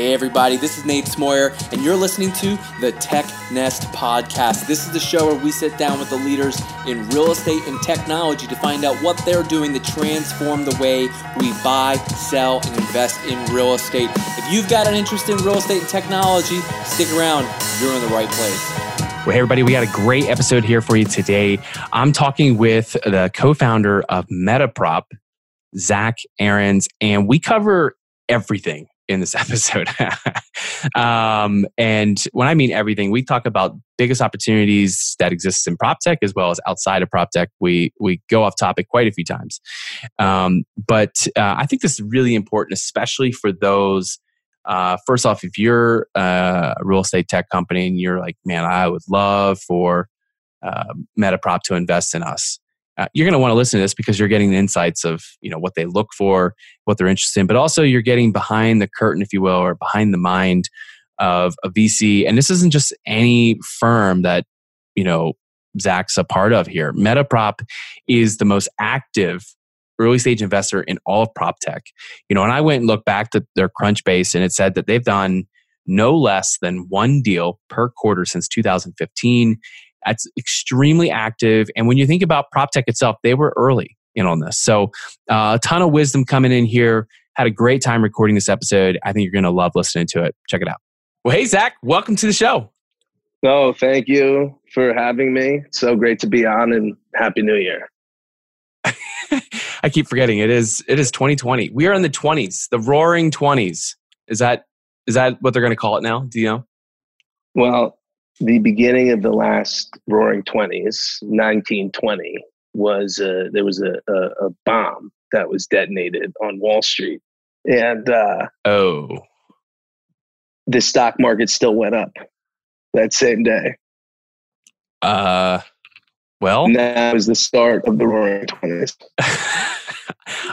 Hey, everybody, this is Nate Smoyer, and you're listening to the Tech Nest Podcast. This is the show where we sit down with the leaders in real estate and technology to find out what they're doing to transform the way we buy, sell, and invest in real estate. If you've got an interest in real estate and technology, stick around. You're in the right place. Well, hey, everybody, we got a great episode here for you today. I'm talking with the co founder of Metaprop, Zach Aarons, and we cover everything in this episode. um, and when I mean everything, we talk about biggest opportunities that exist in prop tech as well as outside of prop tech. We we go off topic quite a few times, um, but uh, I think this is really important, especially for those. Uh, first off, if you're a real estate tech company and you're like, man, I would love for uh, Metaprop to invest in us uh, you're going to want to listen to this because you're getting the insights of you know what they look for what they're interested in but also you're getting behind the curtain if you will or behind the mind of a vc and this isn't just any firm that you know zach's a part of here. Metaprop is the most active early stage investor in all of prop tech. You know and i went and looked back to their crunchbase and it said that they've done no less than one deal per quarter since 2015 that's extremely active. And when you think about prop tech itself, they were early in on this. So uh, a ton of wisdom coming in here. Had a great time recording this episode. I think you're going to love listening to it. Check it out. Well, hey, Zach, welcome to the show. Oh, thank you for having me. So great to be on and happy new year. I keep forgetting it is it is 2020. We are in the 20s, the roaring 20s. Is that is that what they're going to call it now? Do you know? Well, the beginning of the last Roaring Twenties, 1920, was uh, there was a, a, a, bomb that was detonated on Wall Street, and uh, oh, the stock market still went up that same day. Uh, well, and that was the start of the Roaring Twenties.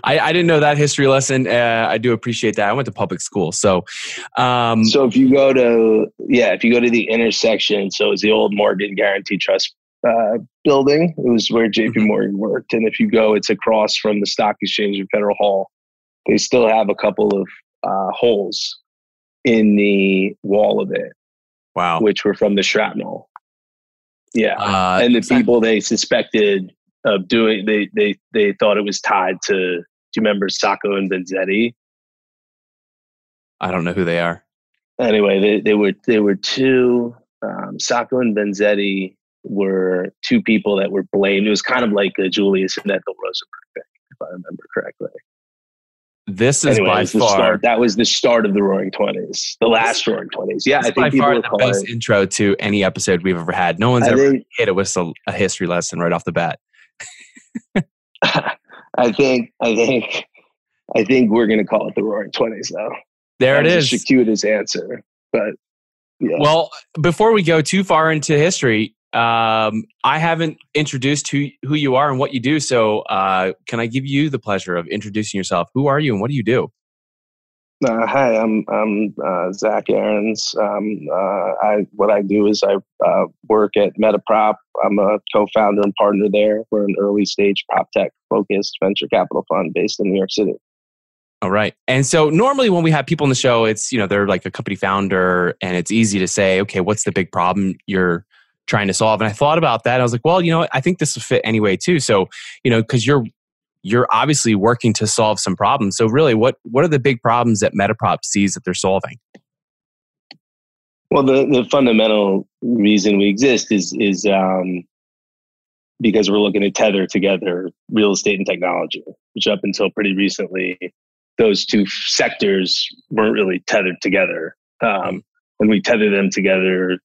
I, I, didn't know that history lesson. Uh, I do appreciate that. I went to public school, so um, so if you go to yeah, if you go to the intersection, so it's the old Morgan Guaranty Trust uh, building. It was where J.P. Mm-hmm. Morgan worked, and if you go, it's across from the Stock Exchange and Federal Hall. They still have a couple of uh, holes in the wall of it. Wow, which were from the shrapnel. Yeah, uh, and the people they suspected of doing they they they thought it was tied to do you remember Sacco and Vanzetti? I don't know who they are. Anyway, they, they were they were two um, Sacco and Vanzetti were two people that were blamed. It was kind of like a Julius and Ethel Rosenberg thing, if I remember correctly. This is anyway, by far start, that was the start of the Roaring Twenties, the last Roaring Twenties. Yeah, I think by far the best it, intro to any episode we've ever had. No one's I ever think, hit it with a, a history lesson right off the bat. I think I think I think we're going to call it the Roaring Twenties though. There it is. Circuitous answer, but yeah. Well, before we go too far into history, um, I haven't introduced who who you are and what you do. So, uh, can I give you the pleasure of introducing yourself? Who are you and what do you do? Uh, hi, I'm I'm uh, Zach Aarons. Um, uh, I what I do is I uh, work at Metaprop. I'm a co-founder and partner there. We're an early stage prop tech focused venture capital fund based in New York City. All right. And so normally when we have people on the show, it's you know they're like a company founder, and it's easy to say, okay, what's the big problem you're trying to solve? And I thought about that. I was like, well, you know, I think this will fit anyway too. So you know, because you're you're obviously working to solve some problems. So really, what what are the big problems that Metaprop sees that they're solving? Well, the, the fundamental reason we exist is is um, because we're looking to tether together real estate and technology, which up until pretty recently, those two sectors weren't really tethered together. Um, and we tether them together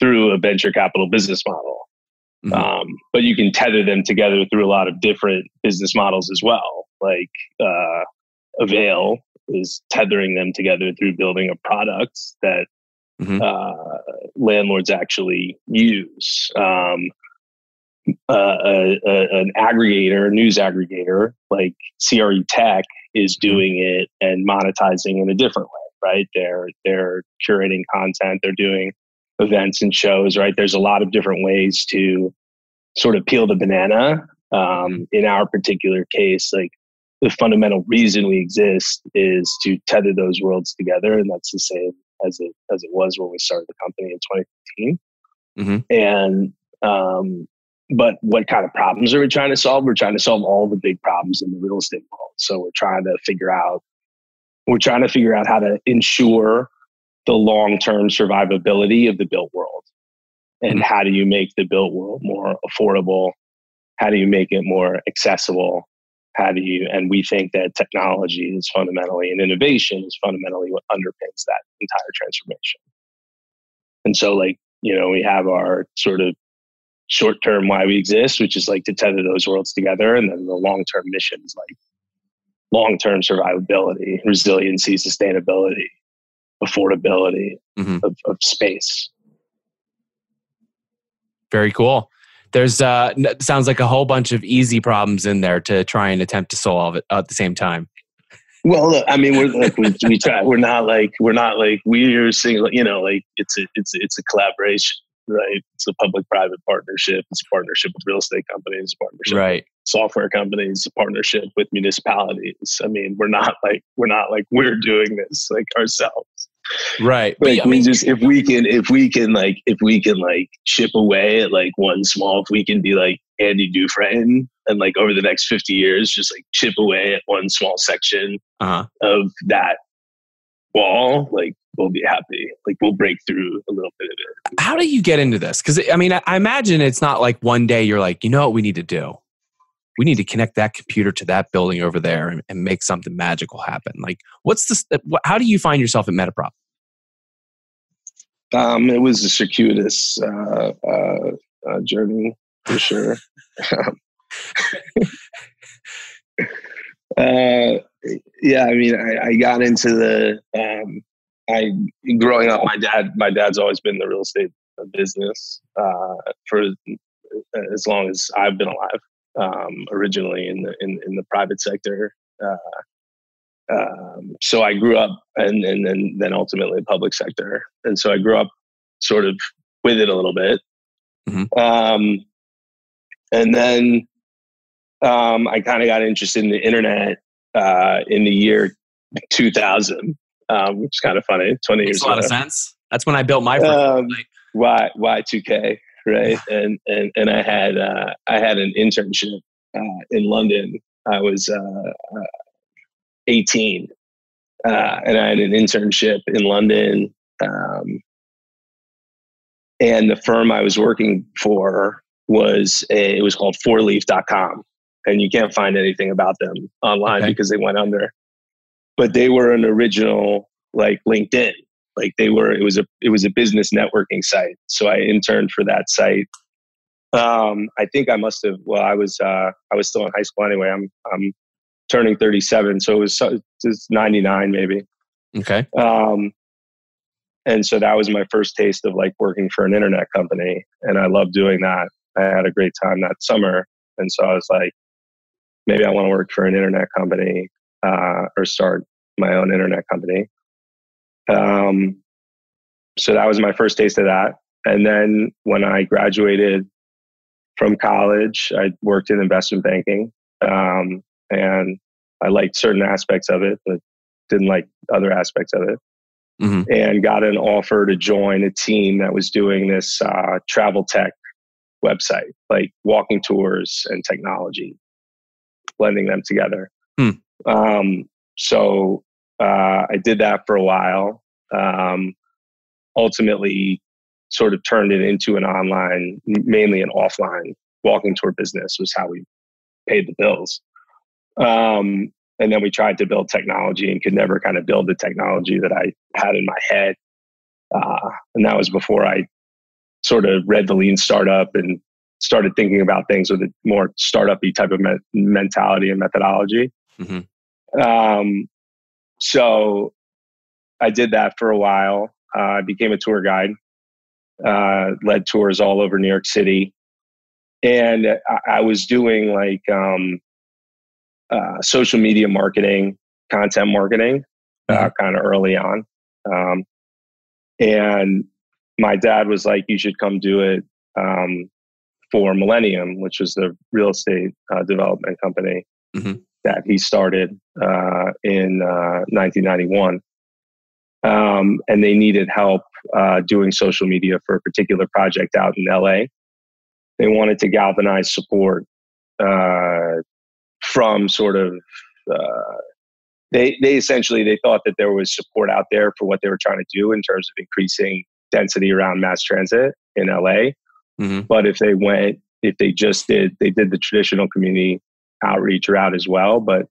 through a venture capital business model. Mm-hmm. Um, but you can tether them together through a lot of different business models as well. Like uh, Avail is tethering them together through building a product that mm-hmm. uh, landlords actually use. Um, uh, a, a, an aggregator, a news aggregator like CRE Tech is mm-hmm. doing it and monetizing in a different way, right? They're they're curating content, they're doing events and shows, right? There's a lot of different ways to sort of peel the banana. Um, in our particular case, like the fundamental reason we exist is to tether those worlds together, and that's the same as it as it was when we started the company in 2015. Mm-hmm. And um, but what kind of problems are we trying to solve? We're trying to solve all the big problems in the real estate world. So we're trying to figure out we're trying to figure out how to ensure the long term survivability of the built world. And mm-hmm. how do you make the built world more affordable? How do you make it more accessible? How do you, and we think that technology is fundamentally and innovation is fundamentally what underpins that entire transformation. And so, like, you know, we have our sort of short term why we exist, which is like to tether those worlds together. And then the long term mission is like long term survivability, resiliency, sustainability, affordability mm-hmm. of, of space. Very cool. There's uh sounds like a whole bunch of easy problems in there to try and attempt to solve it at the same time. Well, look, I mean, we're like we, we try. We're not like we're not like we're single. you know, like it's a it's a, it's a collaboration right? It's a public-private partnership. It's a partnership with real estate companies, partnership right. software companies, partnership with municipalities. I mean, we're not like we're not like we're doing this like ourselves. Right. Like but, we mean, just if we can if we can like if we can like chip away at like one small if we can be like Andy Dufresne and like over the next 50 years just like chip away at one small section uh-huh. of that wall, like we'll be happy. Like we'll break through a little bit of it. How do you get into this? Because I mean, I imagine it's not like one day you're like, you know what we need to do? We need to connect that computer to that building over there and, and make something magical happen. Like, what's this? How do you find yourself at Metaprop? Um, it was a circuitous uh, uh, uh, journey for sure. uh, yeah, I mean, I, I got into the. Um, I growing up, my dad, my dad's always been in the real estate business uh, for as long as I've been alive. Um, originally in the in, in the private sector, uh, um, so I grew up and and then then ultimately public sector, and so I grew up sort of with it a little bit. Mm-hmm. Um, and then um, I kind of got interested in the internet uh, in the year 2000, um, which is kind of funny. 20 Makes years. a lot ago. of sense. That's when I built my um, Y Y2K, right? and and and I had uh, I had an internship uh, in London. I was uh, uh 18, uh, and I had an internship in London. Um, and the firm I was working for was a, it was called fourleaf.com and you can't find anything about them online okay. because they went under. But they were an original like LinkedIn. Like they were it was a it was a business networking site. So I interned for that site. Um, I think I must have well I was uh, I was still in high school anyway. I'm I'm turning 37, so it was, it was 99 maybe. Okay. Um, and so that was my first taste of like working for an internet company and i loved doing that i had a great time that summer and so i was like maybe I want to work for an internet company uh, or start my own internet company. Um, so that was my first taste of that. And then when I graduated from college, I worked in investment banking. Um, and I liked certain aspects of it, but didn't like other aspects of it. Mm-hmm. And got an offer to join a team that was doing this uh, travel tech website, like walking tours and technology blending them together. Hmm. Um, so uh, I did that for a while. Um, ultimately, sort of turned it into an online, mainly an offline walking tour business was how we paid the bills. Um, and then we tried to build technology and could never kind of build the technology that I had in my head. Uh, and that was before I sort of read the lean startup and started thinking about things with a more startup-y type of me- mentality and methodology. Mm-hmm. Um, so I did that for a while. Uh, I became a tour guide, uh, led tours all over New York City, and I, I was doing like um, uh, social media marketing, content marketing, uh, mm-hmm. kind of early on. Um, and my dad was like, "You should come do it." Um, for Millennium, which was the real estate uh, development company mm-hmm. that he started uh, in uh, 1991. Um, and they needed help uh, doing social media for a particular project out in LA. They wanted to galvanize support uh, from sort of uh, they they essentially they thought that there was support out there for what they were trying to do in terms of increasing density around mass transit in LA. Mm-hmm. But if they went, if they just did, they did the traditional community outreach route as well. But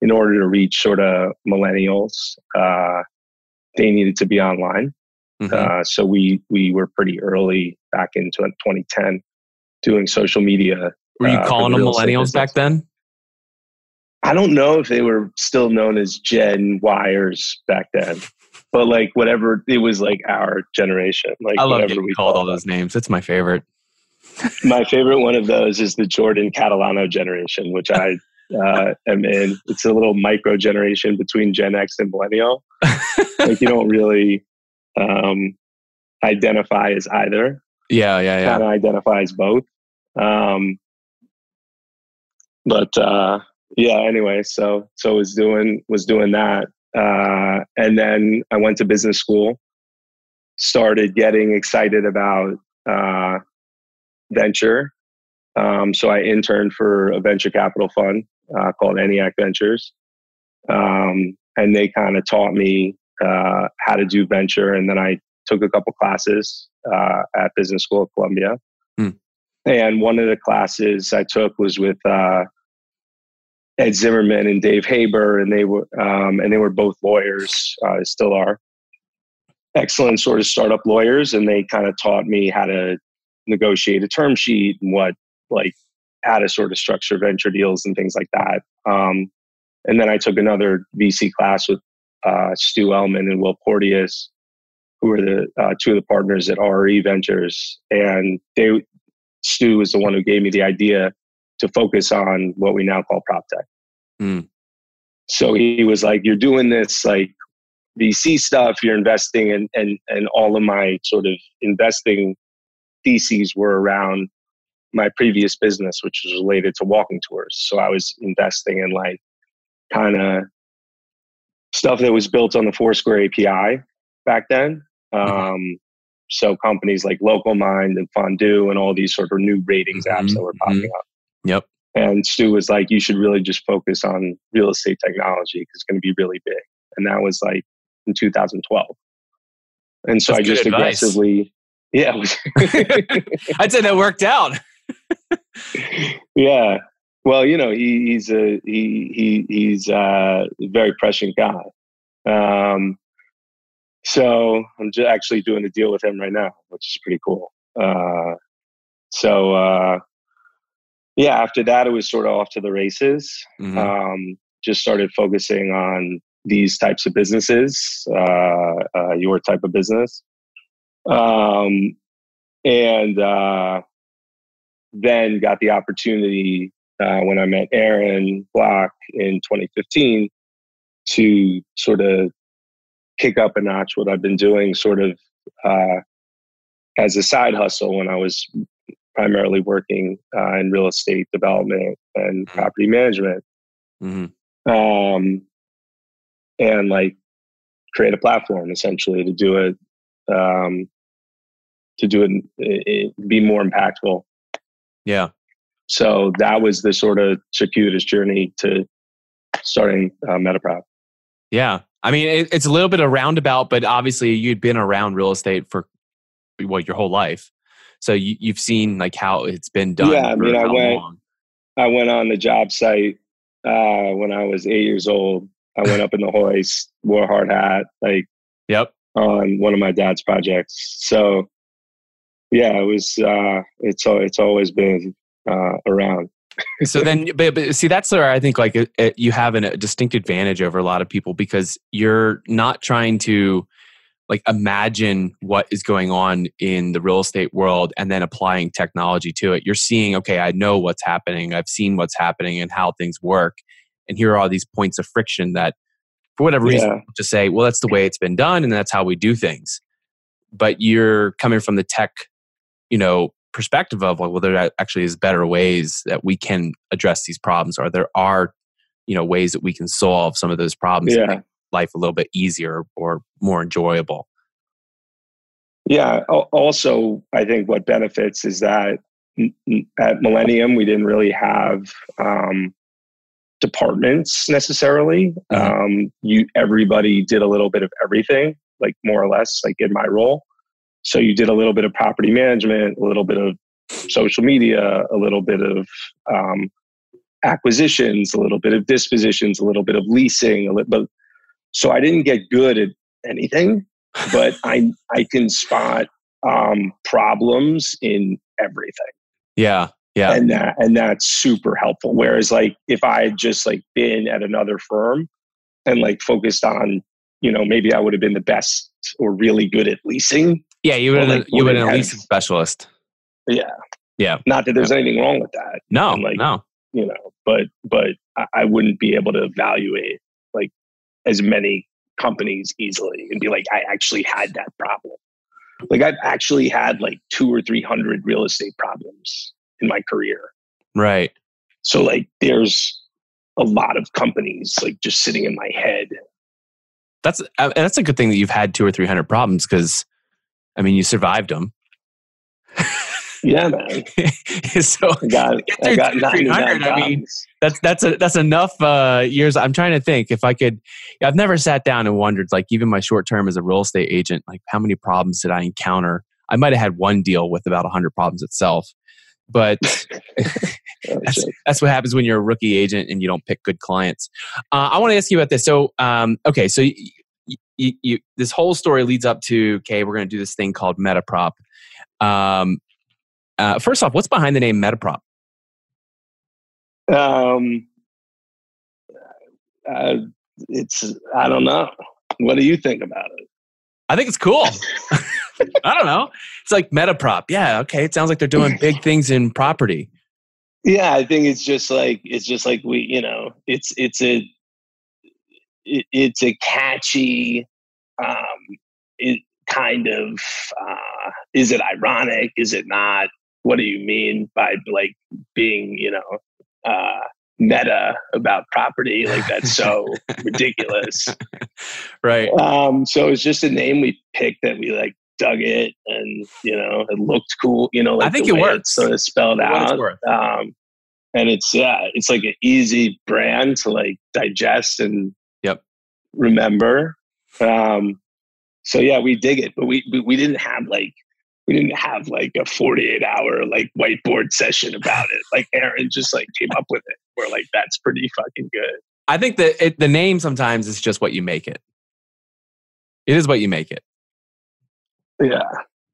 in order to reach sort of millennials, uh, they needed to be online. Mm-hmm. Uh, so we we were pretty early back in 2010 doing social media. Were you uh, calling them millennials back then? I don't know if they were still known as Gen Wires back then, but like whatever it was, like our generation. Like I love getting we called all those names. It's my favorite. my favorite one of those is the Jordan Catalano generation, which I uh, am in. It's a little micro generation between Gen X and Millennial. like you don't really um, identify as either. Yeah, yeah, yeah. Kind of identify as both. Um, but uh, yeah anyway so so was doing was doing that uh, and then i went to business school started getting excited about uh, venture um, so i interned for a venture capital fund uh, called eniac ventures um, and they kind of taught me uh, how to do venture and then i took a couple classes uh, at business school at columbia mm. and one of the classes i took was with uh, Ed Zimmerman and Dave Haber, and they were um, and they were both lawyers, uh, still are excellent sort of startup lawyers, and they kind of taught me how to negotiate a term sheet and what like how to sort of structure venture deals and things like that. Um, and then I took another VC class with uh, Stu Ellman and Will Porteous, who were the uh, two of the partners at RRE Ventures, and they Stu was the one who gave me the idea to focus on what we now call prop tech. Mm. So he was like, "You're doing this like VC stuff. You're investing, and and and all of my sort of investing theses were around my previous business, which was related to walking tours. So I was investing in like kind of stuff that was built on the Foursquare API back then. Mm-hmm. Um, so companies like Local Mind and Fondue and all these sort of new ratings apps mm-hmm. that were popping mm-hmm. up. Yep. And Stu was like, you should really just focus on real estate technology because it's going to be really big. And that was like in 2012. And so That's I just advice. aggressively, yeah. I'd say that worked out. yeah. Well, you know, he, he's a he he he's a very prescient guy. Um, so I'm just actually doing a deal with him right now, which is pretty cool. Uh, so uh, yeah, after that, it was sort of off to the races. Mm-hmm. Um, just started focusing on these types of businesses, uh, uh, your type of business. Um, and uh, then got the opportunity uh, when I met Aaron Block in 2015 to sort of kick up a notch what I've been doing sort of uh, as a side hustle when I was primarily working uh, in real estate development and mm-hmm. property management. Mm-hmm. Um, and like create a platform essentially to do it, um, to do it, it, it, be more impactful. Yeah. So that was the sort of circuitous journey to starting uh, Metaprop. Yeah. I mean, it, it's a little bit of roundabout, but obviously you'd been around real estate for what your whole life. So you, you've seen like how it's been done. Yeah, I mean, I went, long. I went on the job site uh, when I was eight years old. I went up in the hoist, wore a hard hat, like yep, on one of my dad's projects. So yeah, it was. Uh, it's it's always been uh, around. so then, but, but, see, that's where I think like it, it, you have an, a distinct advantage over a lot of people because you're not trying to like imagine what is going on in the real estate world and then applying technology to it. You're seeing, okay, I know what's happening. I've seen what's happening and how things work. And here are all these points of friction that, for whatever reason, yeah. to say, well, that's the way it's been done and that's how we do things. But you're coming from the tech, you know, perspective of like, well, there actually is better ways that we can address these problems, or there are you know ways that we can solve some of those problems Yeah. Life a little bit easier or more enjoyable. Yeah. Also, I think what benefits is that at Millennium, we didn't really have um, departments necessarily. Mhm. Um, you everybody did a little bit of everything, like more or less, like in my role. So you did a little bit of property management, a little bit of social media, a little bit of um, acquisitions, a little bit of dispositions, a little bit of leasing, a little. But so I didn't get good at anything but I I can spot um, problems in everything, Yeah, yeah, and that and that's super helpful. Whereas like if I had just like been at another firm and like focused on you know maybe I would have been the best or really good at leasing. yeah. You would have like, you would have it a leasing specialist. Yeah, Yeah. Not that there's anything wrong with that, No, I'm like- no. you know, but but I, I wouldn't be able to evaluate as many companies easily and be like I actually had that problem. Like I've actually had like two or three hundred real estate problems in my career. Right. So like there's a lot of companies like just sitting in my head. That's uh, that's a good thing that you've had two or three hundred problems because, I mean, you survived them. Yeah, man. so I got Get I through got 300, I mean, that's that's a, that's enough uh, years. I'm trying to think if I could. I've never sat down and wondered, like even my short term as a real estate agent, like how many problems did I encounter? I might have had one deal with about hundred problems itself, but Oh, that's, that's what happens when you're a rookie agent and you don't pick good clients. Uh, I want to ask you about this. So, um, okay, so y- y- y- you, this whole story leads up to okay, we're going to do this thing called Metaprop. Um, uh, first off, what's behind the name Metaprop? Um, uh, it's I don't know. What do you think about it? I think it's cool. I don't know. It's like Metaprop. Yeah, okay. It sounds like they're doing big things in property. Yeah, I think it's just like it's just like we, you know, it's it's a it, it's a catchy um it kind of uh is it ironic is it not what do you mean by like being you know uh meta about property like that's so ridiculous Right. um so it's just a name we picked that we like dug it and you know it looked cool you know like I think the it works. it's sort of spelled For what it's out um and it's yeah it's like an easy brand to like digest and Yep. remember um so yeah we dig it but we we, we didn't have like we didn't have like a 48 hour like whiteboard session about it like aaron just like came up with it we're like that's pretty fucking good I think that it, the name sometimes is just what you make it. It is what you make it. yeah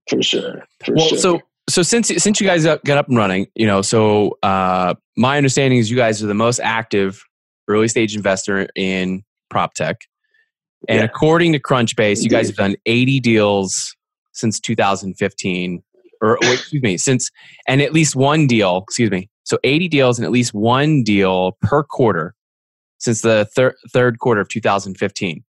for sure for well, sure so so since since you guys got up and running, you know, so uh, my understanding is you guys are the most active early stage investor in prop tech, and Yeah. according to Crunchbase, you guys have done 80 deals since 2015, or wait, excuse me, since and at least one deal. Excuse me, so 80 deals and at least one deal per quarter since the thir- third quarter of 2015.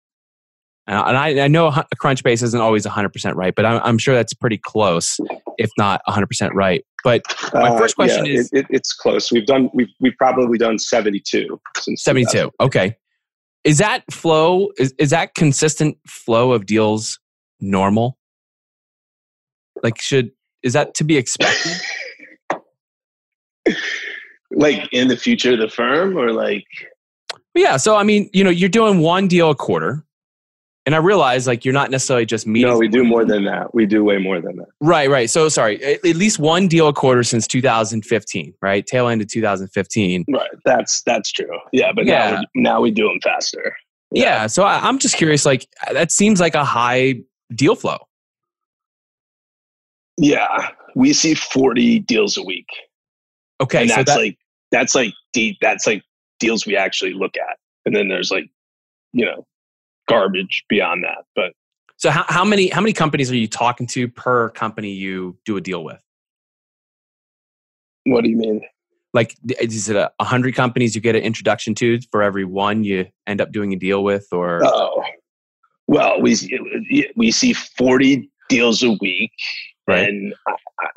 Uh, and I, I know Crunchbase isn't always 100% right, but I'm, I'm sure that's pretty close, if not 100% right. But my first question Uh, yeah, is- it, it's close we've done we've, we've probably done 72 since 72. Okay. Is that flow, is, is that consistent flow of deals normal? Like, should, is that to be expected? like in the future of the firm or like yeah. So, I mean, you know, you're doing one deal a quarter. And I realize like you're not necessarily just meeting. no we do more than that we do way more than that Right, right. So sorry, at, at least one deal a quarter since 2015, right? Tail end of 2015. right that's that's true yeah but Yeah. now we, now we do them faster Yeah. so I, I'm just curious. Like that seems like a high deal flow. Yeah we see 40 deals a week. Okay, and so that's that, like that's like deep that's like deals we actually look at. And then there's like you know garbage beyond that but so how, how many how many companies are you talking to per company you do a deal with? what do you mean? Like, is it a hundred companies you get an introduction to for every one you end up doing a deal with, or? Oh well we we see 40 deals a week Right. and I, I,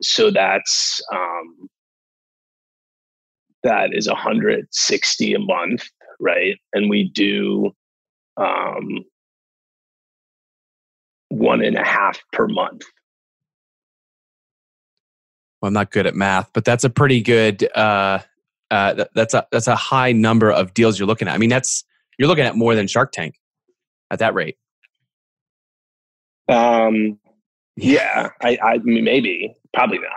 so that's um that is 160 a month, right? And we do um, one and a half per month. Well, I'm not good at math, but that's a pretty good. Uh, uh, that's a that's a high number of deals you're looking at. I mean, that's you're looking at more than Shark Tank at that rate. Um, yeah, I, I maybe, probably not.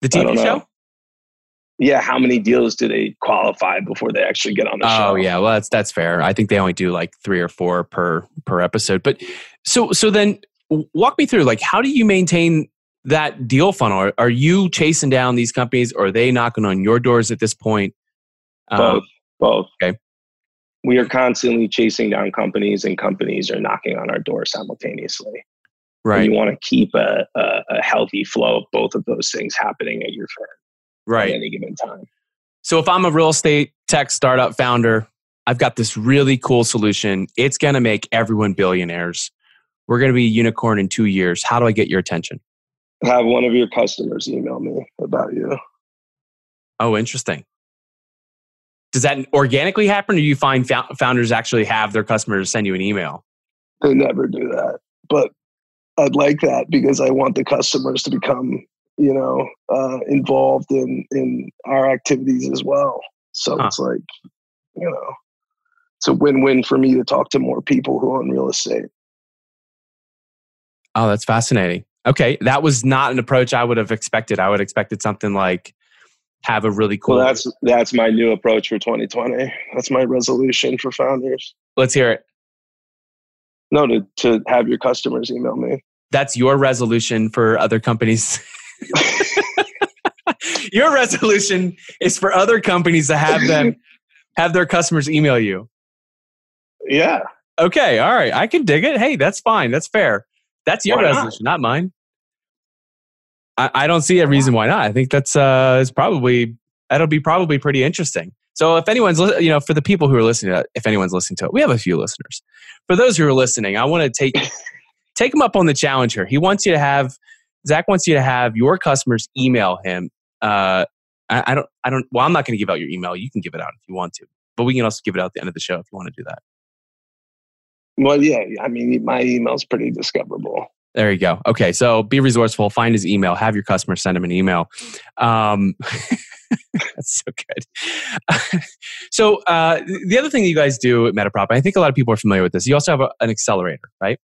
The TV show. Yeah, how many deals do they qualify before they actually get on the oh, show? Oh yeah, well that's that's fair. I think they only do like three or four per per episode. But so so then walk me through like how do you maintain that deal funnel? Are, are you chasing down these companies, or are they knocking on your doors at this point? Both, um, both. Okay. We are constantly chasing down companies, and companies are knocking on our door simultaneously. Right. And you want to keep a, a, a healthy flow of both of those things happening at your firm right. at any given time. So if I'm a real estate tech startup founder, I've got this really cool solution. It's going to make everyone billionaires. We're going to be a unicorn in two years. How do I get your attention? Have one of your customers email me about you. Oh, interesting. Does that organically happen, or do you find founders actually have their customers send you an email? They never do that, but I'd like that because I want the customers to become you know, uh, involved in in our activities as well. So huh. it's like, you know, it's a win-win for me to talk to more people who own real estate. Oh, that's fascinating. Okay, that was not an approach I would have expected. I would have expected something like have a really cool. Well, that's that's my new approach for 2020. That's my resolution for founders. Let's hear it. No, to to have your customers email me. That's your resolution for other companies. Your resolution is for other companies to have them have their customers email you. Yeah. Okay. All right. I can dig it. Hey, that's fine. That's fair. That's your why resolution, not, not mine. I, I, don't see a reason why not. I think that's uh is probably that'll be probably pretty interesting. So if anyone's you know for the people who are listening to it, if anyone's listening to it, we have a few listeners. For those who are listening, I want to take take him up on the challenge here. He wants you to have Zach wants you to have your customers email him. Uh, I, I don't, I don't. Well, I'm not going to give out your email. You can give it out if you want to, but we can also give it out at the end of the show if you want to do that. Well, yeah. I mean, my email's pretty discoverable. There you go. Okay, so be resourceful. Find his email. Have your customer send him an email. Um, that's so good. so uh, the other thing you guys do at Metaprop, I think a lot of people are familiar with this. You also have a, an accelerator, right?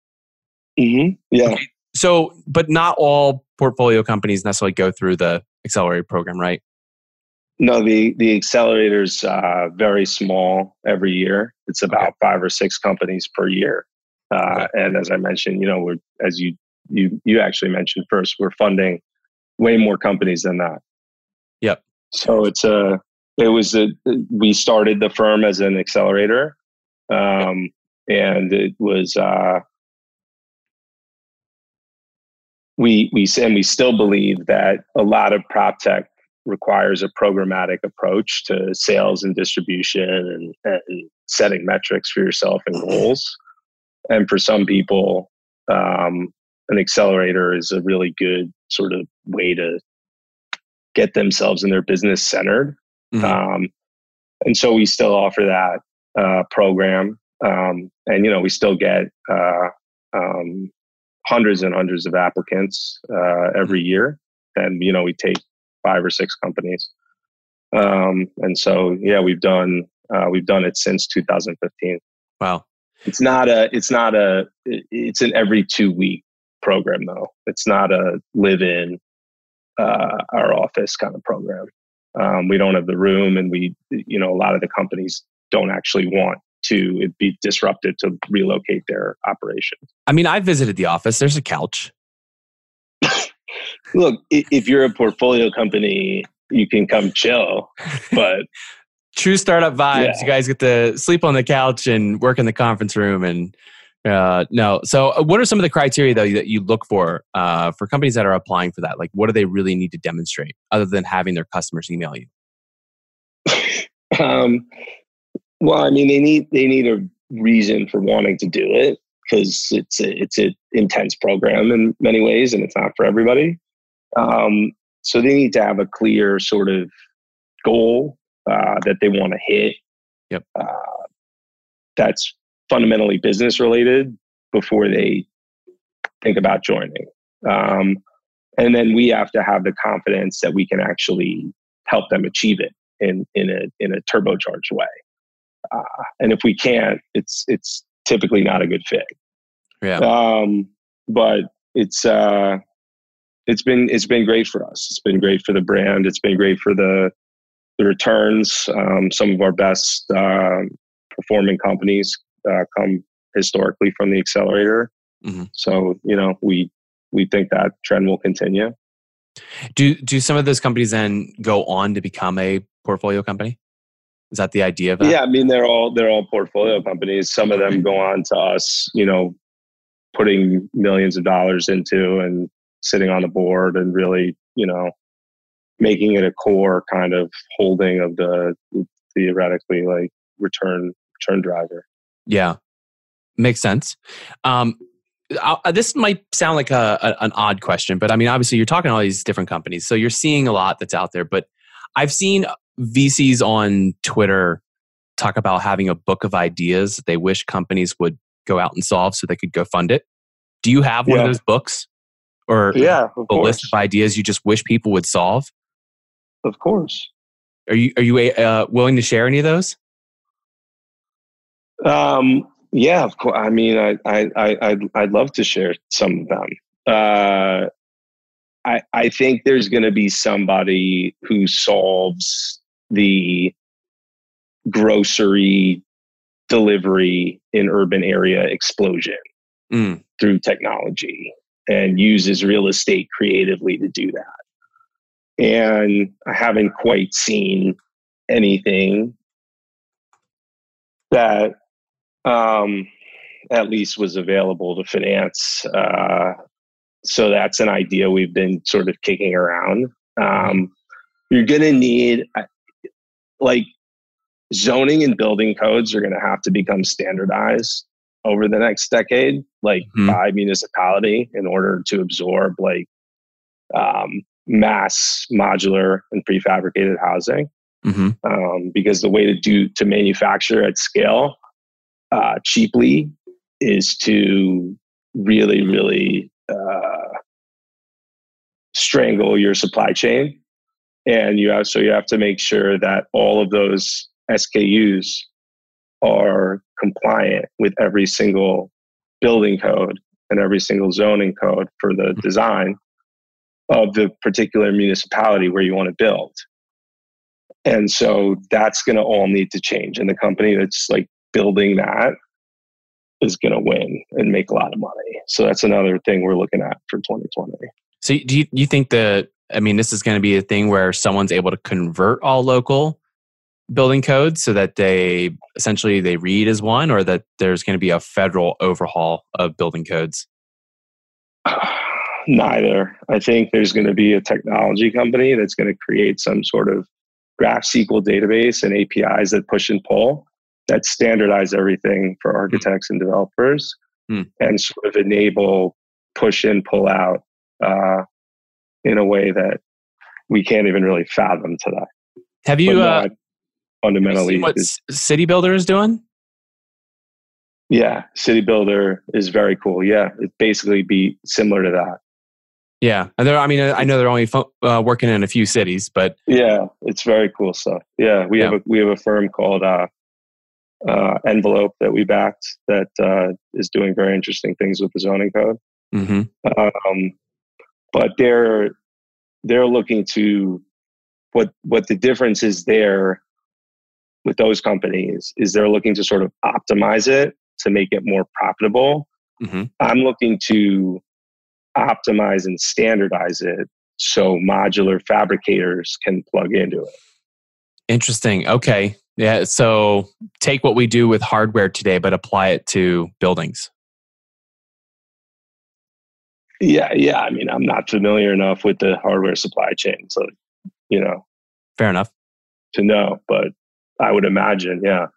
Mm-hmm. Yeah. Okay. So, but not all portfolio companies necessarily go through the accelerator program, right? No, the the accelerator's uh, very small every year. It's about okay. five or six companies per year. Uh. And as I mentioned, you know, we're as you you you actually mentioned first, we're funding way more companies than that. Yep. So it's a it was a we started the firm as an accelerator, um, and it was uh, we we and we still believe that a lot of prop tech requires a programmatic approach to sales and distribution and, and setting metrics for yourself and goals. And for some people, um, an accelerator is a really good sort of way to get themselves and their business centered. Mm-hmm. Um, and so we still offer that uh, program. Um, and, you know, we still get uh, um, hundreds and hundreds of applicants uh, every mm-hmm. year, and you know we take five or six companies. Um, and so yeah, we've done uh, we've done it since 2015. Wow, it's not a it's not a it's an every two week program though. It's not a live in uh, our office kind of program. Um, we don't have the room, and we you know a lot of the companies don't actually want to be disrupted to relocate their operations. I mean, I visited the office. There's a couch. Look, if you're a portfolio company, you can come chill, but true startup vibes. Yeah. You guys get to sleep on the couch and work in the conference room and uh, no. So, uh, what are some of the criteria though that you look for uh, for companies that are applying for that? Like, what do they really need to demonstrate other than having their customers email you? um, well, I mean, they need they need a reason for wanting to do it because it's a, it's an intense program in many ways, and it's not for everybody. Um, so they need to have a clear sort of goal uh, that they want to hit. Yep. Uh, that's fundamentally business related before they think about joining. Um, and then we have to have the confidence that we can actually help them achieve it in in a in a turbocharged way. Uh, and if we can't, it's it's typically not a good fit. Yeah. Um, but it's uh, it's been it's been great for us. It's been great for the brand. It's been great for the the returns. Um, some of our best uh, performing companies uh, come historically from the accelerator. Mm-hmm. So you know we we think that trend will continue. Do do some of those companies then go on to become a portfolio company? Is that the idea of that? Yeah, I mean they're all they're all portfolio companies. Some of them go on to us, you know, putting millions of dollars into and sitting on the board and really, you know, making it a core kind of holding of the theoretically like return return driver. Yeah, makes sense. Um, uh, this might sound like a, a, an odd question, but I mean, obviously, you're talking to all these different companies, so you're seeing a lot that's out there. But I've seen VCs on Twitter talk about having a book of ideas that they wish companies would go out and solve, so they could go fund it. Do you have one Yeah. of those books, or Yeah, a course. list of ideas you just wish people would solve? Of course. Are you are you uh, willing to share any of those? Um, yeah, of course. I mean, I, I, I, I'd, I'd love to share some of them. Uh, I, I think there's going to be somebody who solves the grocery delivery in urban area explosion Mm, through technology and uses real estate creatively to do that. And I haven't quite seen anything that um, at least was available to finance. Uh, so that's an idea we've been sort of kicking around. Um, you're going to need, like, zoning and building codes are going to have to become standardized over the next decade, like Mhm. by municipality, in order to absorb like um, mass modular and prefabricated housing. hmm Um, because the way to do to manufacture at scale uh, cheaply is to really, really uh, strangle your supply chain, and you have so you have to make sure that all of those SKUs are compliant with every single building code and every single zoning code for the design of the particular municipality where you want to build. And so that's going to all need to change. And the company that's like building that is going to win and make a lot of money. So that's another thing we're looking at for 2020. So do you, you think that I mean this is going to be a thing where someone's able to convert all local building codes so that they essentially they read as one or that there's going to be a federal overhaul of building codes? Neither. I think there's going to be a technology company that's going to create some sort of GraphSQL database and APIs that push and pull that standardize everything for architects and developers Hmm. and sort of enable push in, pull out uh, in a way that we can't even really fathom today. Have you, no, uh, I have you fundamentally, seen what City Builder is doing? yeah, City Builder is very cool. Yeah, it basically be similar to that. Yeah, and I mean, I know they're only uh, working in a few cities, but Yeah, it's very cool stuff. Yeah, we have a we have a firm called uh, uh, Envelope that we backed that uh, is doing very interesting things with the zoning code. mhm. Um, but they're they're looking to what what the difference is there with those companies is they're looking to sort of optimize it to make it more profitable. Mhm. I'm looking to optimize and standardize it so modular fabricators can plug into it. interesting. Okay, yeah. So take what we do with hardware today, but apply it to buildings. Yeah, yeah. I mean, I'm not familiar enough with the hardware supply chain, so you know, Fair enough. to know. But I would imagine, yeah.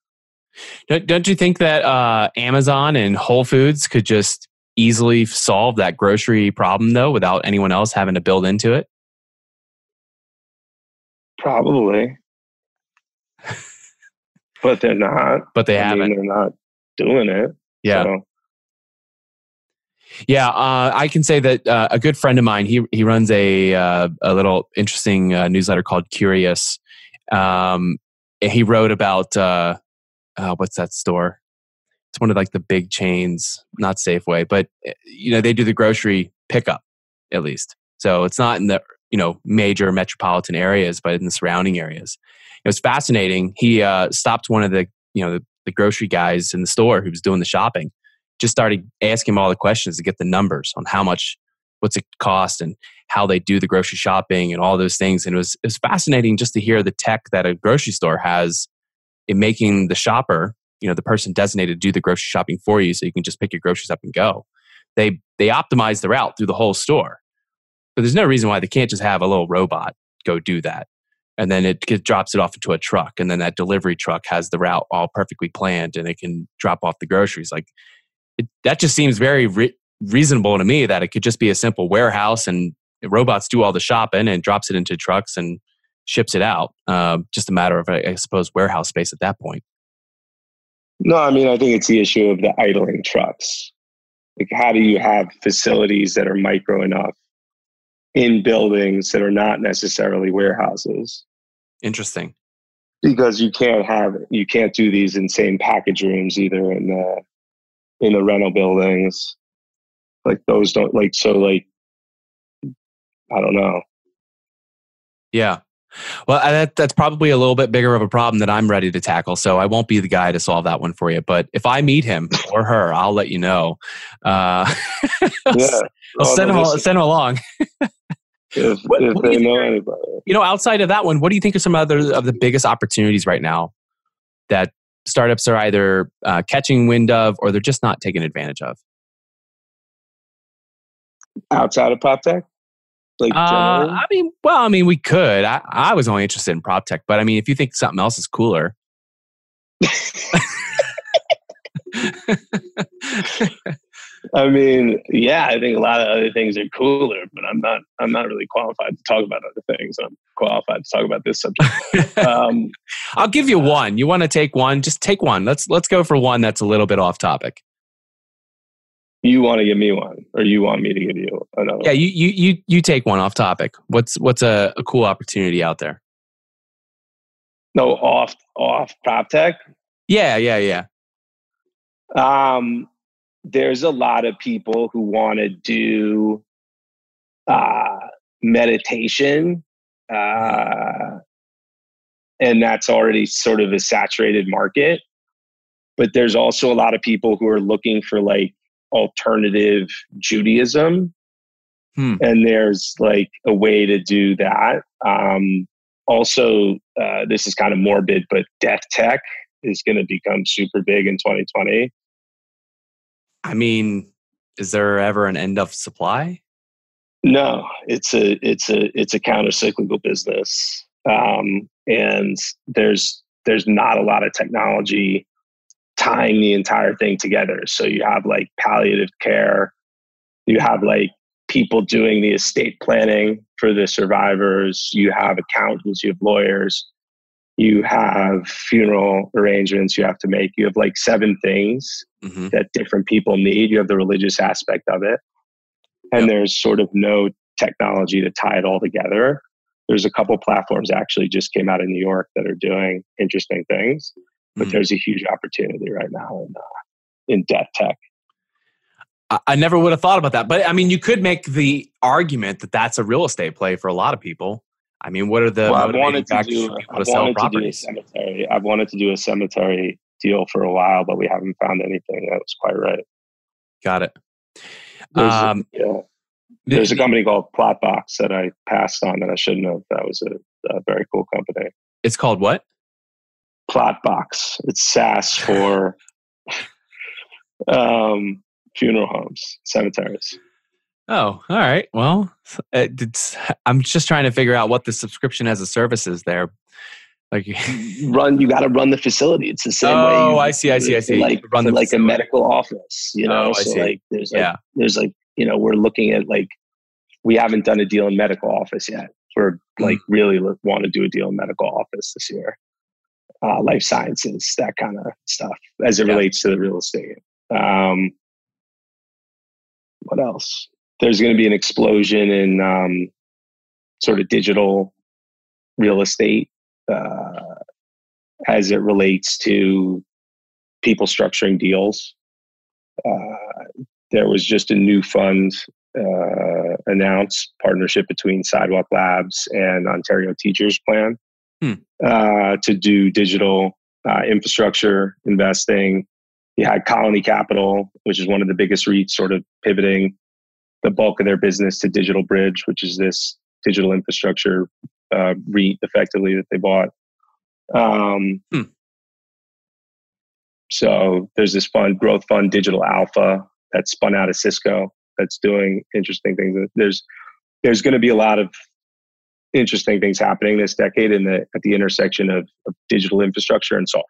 Don't, don't you think that uh, Amazon and Whole Foods could just easily solve that grocery problem though, without anyone else having to build into it? Probably. but they're not. But they I haven't. Mean, they're not doing it. Yeah. So, Yeah, uh, I can say that uh, a good friend of mine he he runs a uh, a little interesting uh, newsletter called Curious. Um, he wrote about uh, uh, what's that store? It's one of like the big chains, not Safeway, but uh, you know they do the grocery pickup at least. So it's not in the you know major metropolitan areas, but in the surrounding areas. It was fascinating. He uh, stopped one of the you know the, the grocery guys in the store who was doing the shopping just started asking him all the questions to get the numbers on how much what's it cost and how they do the grocery shopping and all those things and it was it was fascinating just to hear the tech that a grocery store has in making the shopper you know the person designated to do the grocery shopping for you so you can just pick your groceries up and go they they optimize the route through the whole store but there's no reason why they can't just have a little robot go do that and then it get, drops it off into a truck and then that delivery truck has the route all perfectly planned and it can drop off the groceries like it, that just seems very re- reasonable to me that it could just be a simple warehouse and robots do all the shopping and drops it into trucks and ships it out. Um, just a matter of, I suppose, warehouse space at that point. No, I mean, I think it's the issue of the idling trucks. Like, how do you have facilities that are micro enough in buildings that are not necessarily warehouses? Interesting. Because you can't have you can't do these insane package rooms either in the in the rental buildings. Like those don't like so like I don't know. Yeah. Well, that, that's probably a little bit bigger of a problem that I'm ready to tackle. So I won't be the guy to solve that one for you. But if I meet him or her, I'll let you know. Uh, I'll, Yeah. I'll Well, send, him, send him along. if, What- if what they you know think- anybody. You know, outside of that one, what do you think are some other of the biggest opportunities right now that startups are either uh, catching wind of or they're just not taking advantage of? outside of prop tech? Like Uh. I mean, well, I mean, we could. I, I was only interested in prop tech, but I mean, if you think something else is cooler, I mean, yeah, I think a lot of other things are cooler, but I'm not. I'm not really qualified to talk about other things. I'm qualified to talk about this subject. um, I'll give you one. You want to take one? Just take one. Let's let's go for one that's a little bit off topic. You want to give me one, or you want me to give you another? Yeah, you you you you take one off topic. What's what's a, a cool opportunity out there? No, off off prop tech. Yeah, yeah, yeah. Um, there's a lot of people who want to do uh, meditation, uh, and that's already sort of a saturated market. But there's also a lot of people who are looking for like alternative Judaism, Hmm. and there's like a way to do that. Um, also, uh, this is kind of morbid, but death tech is going to become super big in 2020. I mean, is there ever an end of supply? No, it's a it's a it's a counter cyclical business, um, and there's there's not a lot of technology tying the entire thing together. So you have like palliative care, you have like people doing the estate planning for the survivors, you have accountants, you have lawyers, you have funeral arrangements you have to make. You have like seven things hmm that different people need. You have the religious aspect of it. And Yep. there's sort of no technology to tie it all together. There's a couple platforms actually just came out in New York that are doing interesting things, but Mhm. there's a huge opportunity right now in, uh, in death tech. I, I never would have thought about that, but I mean, you could make the argument that that's a real estate play for a lot of people. I mean, what are the well, I've wanted to do, for people I've to sell wanted to do a cemetery. I've wanted to do a cemetery deal for a while, but we haven't found anything that was quite right. Got it. There's, a- Um, yeah. There's a company called Plotbox that I passed on that I shouldn't have. That was a, a very cool company. It's called what? Plotbox. It's SaaS for um, funeral homes, cemeteries. Oh, all right. Well, it's, I'm just trying to figure out what the subscription as a service is there. Like, Run. You got to run the facility. It's the same way. Oh, you- I see, I see, I see. Like Run like a medical office. You know. Oh, so like there's like yeah. there's like you know we're looking at like we haven't done a deal in medical office yet. We're like really want to do a deal in medical office this year. Uh, life sciences, that kind of stuff as it yeah. relates to the real estate. Um, what else? There's going to be an explosion in um, sort of digital real estate uh, as it relates to people structuring deals. Uh, there was just a new fund uh, announced partnership between Sidewalk Labs and Ontario Teachers Plan hmm. uh, to do digital uh, infrastructure investing. You had Colony Capital, which is one of the biggest REITs, sort of pivoting the bulk of their business to Digital Bridge, which is this digital infrastructure uh, REIT effectively that they bought. Um, hmm. So there's this fund, Growth Fund Digital Alpha, that's spun out of Cisco. That's doing interesting things. There's there's going to be a lot of interesting things happening this decade in the at the intersection of, of digital infrastructure and software.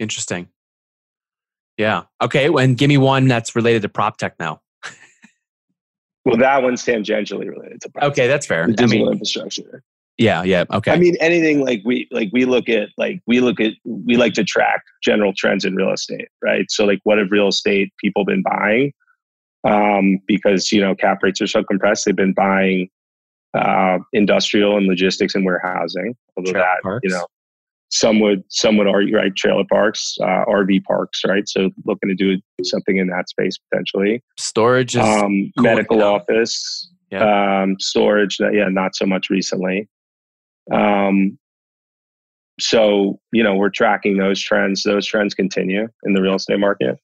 Interesting. Yeah. Okay. And give me one that's related to prop tech now. well, that one's tangentially related to prop okay, tech. that's fair. digital I mean, infrastructure. Yeah, yeah, okay. I mean, anything like we like we look at like we look at we like to track general trends in real estate, right? So like, what have real estate people been buying? Um, because you know cap rates are so compressed, they've been buying uh, industrial and logistics and warehousing. Although trailer that parks. you know, some would some would argue right trailer parks, uh, RV parks, right? So looking to do something in that space potentially. Storage, um, cool, medical office, yeah. um, storage. Yeah, not so much recently. Um, so, you know, we're tracking those trends. Those trends continue in the real estate market.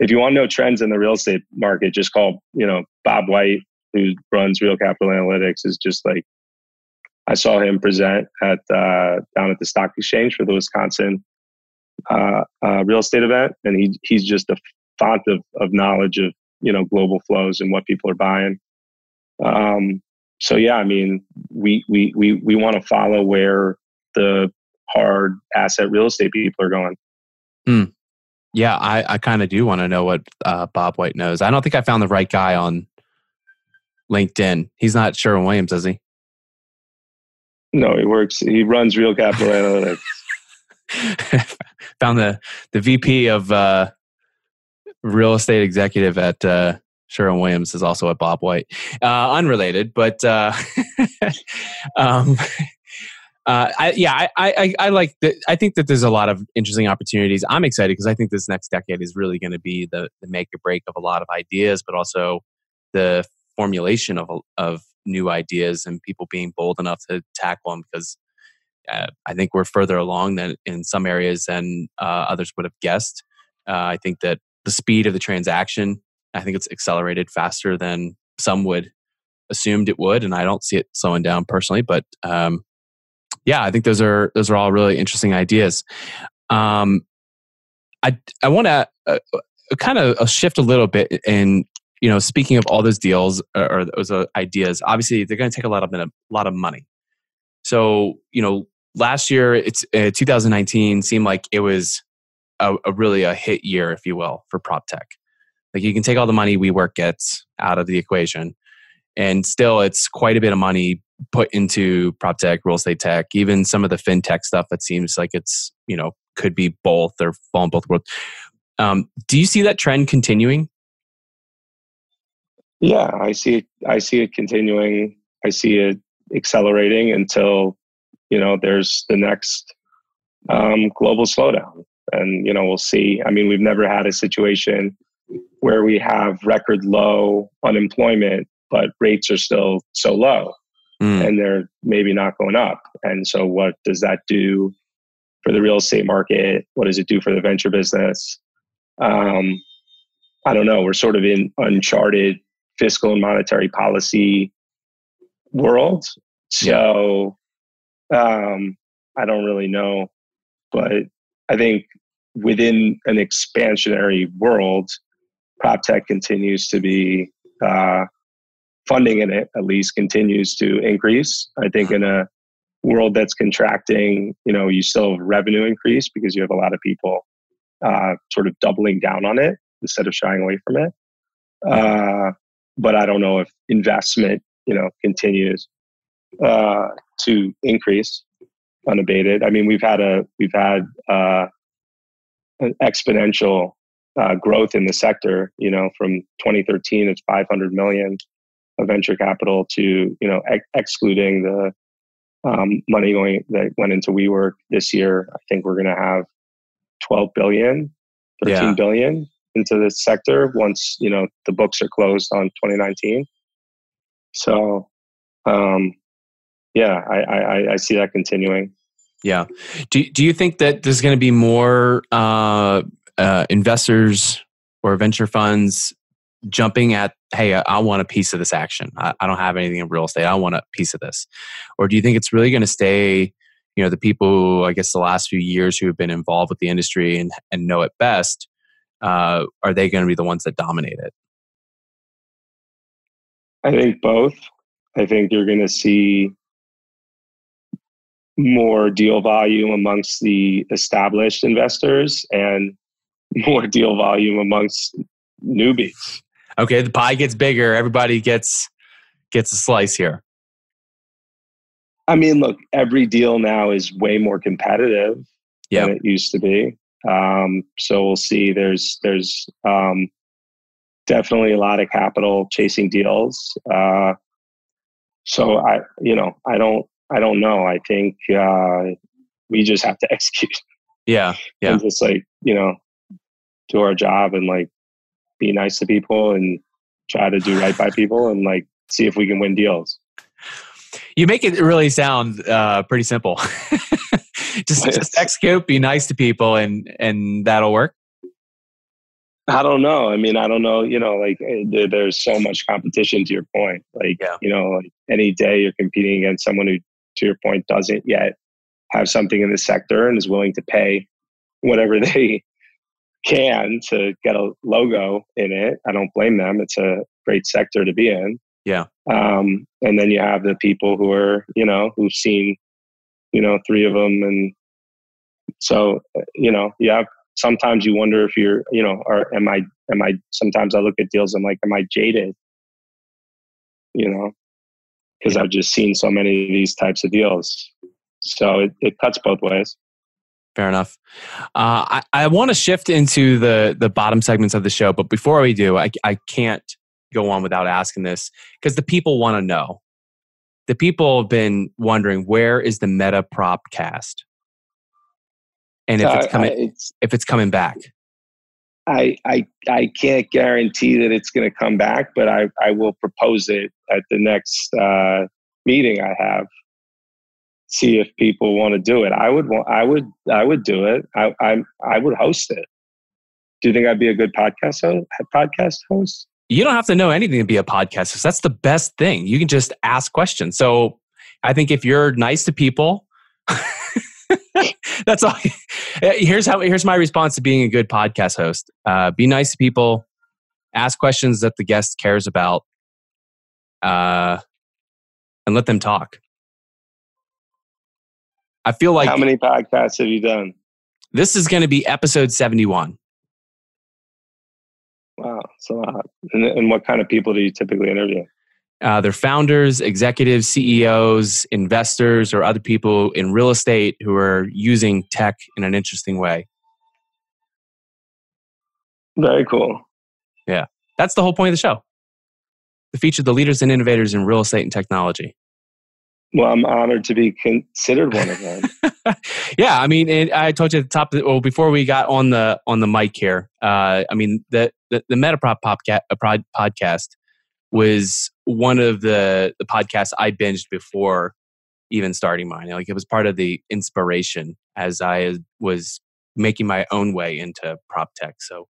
If you want to know trends in the real estate market, just call, you know, Bob White, who runs Real Capital Analytics, is just like, I saw him present at uh, down at the stock exchange for the Wisconsin uh, uh, real estate event, and he he's just a font of, of knowledge of you know global flows and what people are buying. Um, so yeah, I mean, we we we we want to follow where the hard asset real estate people are going. Mm. Yeah, I, I kind of do want to know what uh, Bob White knows. I don't think I found the right guy on LinkedIn. He's not Sherwin Williams, is he? No, he works. He runs Real Capital Analytics. found the the VP of uh, real estate executive at uh, Sherwin Williams is also at Bob White. Uh, unrelated, but uh, um, uh, I, yeah, I, I, I like that. I think that there's a lot of interesting opportunities. I'm excited because I think this next decade is really going to be the, the make or break of a lot of ideas, but also the formulation of of new ideas and people being bold enough to tackle them. Because uh, I think we're further along than in some areas than uh, others would have guessed. Uh, I think that the speed of the transaction I think it's accelerated faster than some would assumed it would, and I don't see it slowing down personally. But um, yeah, I think those are those are all really interesting ideas. Um, I I want to uh, kind of uh, shift a little bit in you know speaking of all those deals uh, or, those uh, ideas. Obviously, they're going to take a lot of a lot of money. So you know, last year it's uh, 2019 seemed like it was a, a really a hit year, if you will, for prop tech. Like you can take all the money WeWork gets out of the equation, and still it's quite a bit of money put into prop tech, real estate tech, even some of the fintech stuff that seems like it's you know could be both or fall in both worlds. Um, do you see that trend continuing? Yeah, I see it. I see it continuing. I see it accelerating until you know there's the next um, global slowdown, and you know we'll see. I mean, we've never had a situation where we have record low unemployment, but rates are still so low mm. and they're maybe not going up. And so, what does that do for the real estate market? What does it do for the venture business? Um, I don't know. We're sort of in uncharted fiscal and monetary policy world. So um, I don't really know. But I think within an expansionary world, prop tech continues to be uh, funding in it at least continues to increase. I think in a world that's contracting, you know, you still have revenue increase because you have a lot of people uh, sort of doubling down on it instead of shying away from it. Uh, but I don't know if investment, you know, continues uh, to increase. unabated. I mean, we've had a we've had uh, an exponential uh, growth in the sector. You know, from 2013, it's 500 million of venture capital to you know ex- excluding the um, money going that went into WeWork this year. I think we're going to have 12 billion, 13 yeah. billion into this sector once you know the books are closed on 2019. So, um, yeah, I, I, I see that continuing. Yeah. Do Do you think that there's going to be more uh, uh, investors or venture funds jumping at, hey, I want a piece of this action. I, I don't have anything in real estate. I want a piece of this. Or do you think it's really going to stay? You know, the people, I guess, the last few years who have been involved with the industry and, and know it best, uh, are they going to be the ones that dominate it? I think both. I think you're going to see more deal volume amongst the established investors and more deal volume amongst newbies. Okay, the pie gets bigger. Everybody gets gets a slice here. I mean, look, every deal now is way more competitive yep. than it used to be. Um, so we'll see. There's there's um, definitely a lot of capital chasing deals. Uh, so I, you know, I don't I don't know. I think uh, we just have to execute. Yeah, yeah. And just like you know, do our job and like be nice to people and try to do right by people and like see if we can win deals. You make it really sound uh, pretty simple. just, just execute, be nice to people, and and that'll work. I don't know. I mean, I don't know. You know, like eh, there's so much competition. To your point, like yeah. you know, like any day you're competing against someone who, to your point, doesn't yet have something in the sector and is willing to pay whatever they can to get a logo in it. I don't blame them. It's a great sector to be in. Yeah. Um, and then you have the people who are, you know, who've seen, you know, three of them. And so, you know, yeah, sometimes you wonder if you're, you know, or am I, am I, sometimes I look at deals, I'm like, am I jaded? You know, because. I've just seen so many of these types of deals. So it, it cuts both ways. Fair enough. Uh, I, I want to shift into the the bottom segments of the show, but before we do, I, I can't go on without asking this because the people want to know. The people have been wondering where is the Metaprop cast, and if uh, it's coming, it's, if it's coming back. I I I can't guarantee that it's going to come back, but I I will propose it at the next uh, meeting I have see if people want to do it. I would want, I would, I would do it. I, I, I would host it. Do you think I'd be a good podcast host? Podcast host? You don't have to know anything to be a podcast host. That's the best thing. You can just ask questions. So I think if you're nice to people, that's all. here's how. Here's my response to being a good podcast host. Uh, be nice to people. Ask questions that the guest cares about. Uh, and let them talk. I feel like how many podcasts have you done? This is going to be episode seventy-one. Wow, it's a lot. And, and what kind of people do you typically interview? Uh, they're founders, executives, CEOs, investors, or other people in real estate who are using tech in an interesting way. Very cool. Yeah, that's the whole point of the show. To feature the leaders and innovators in real estate and technology. Well, I'm honored to be considered one of them. yeah, I mean, I told you at the top. Of the, well, before we got on the on the mic here, uh, I mean, the the, the Metaprop uh, podcast was one of the the podcasts I binged before even starting mine. Like it was part of the inspiration as I was making my own way into prop tech. So,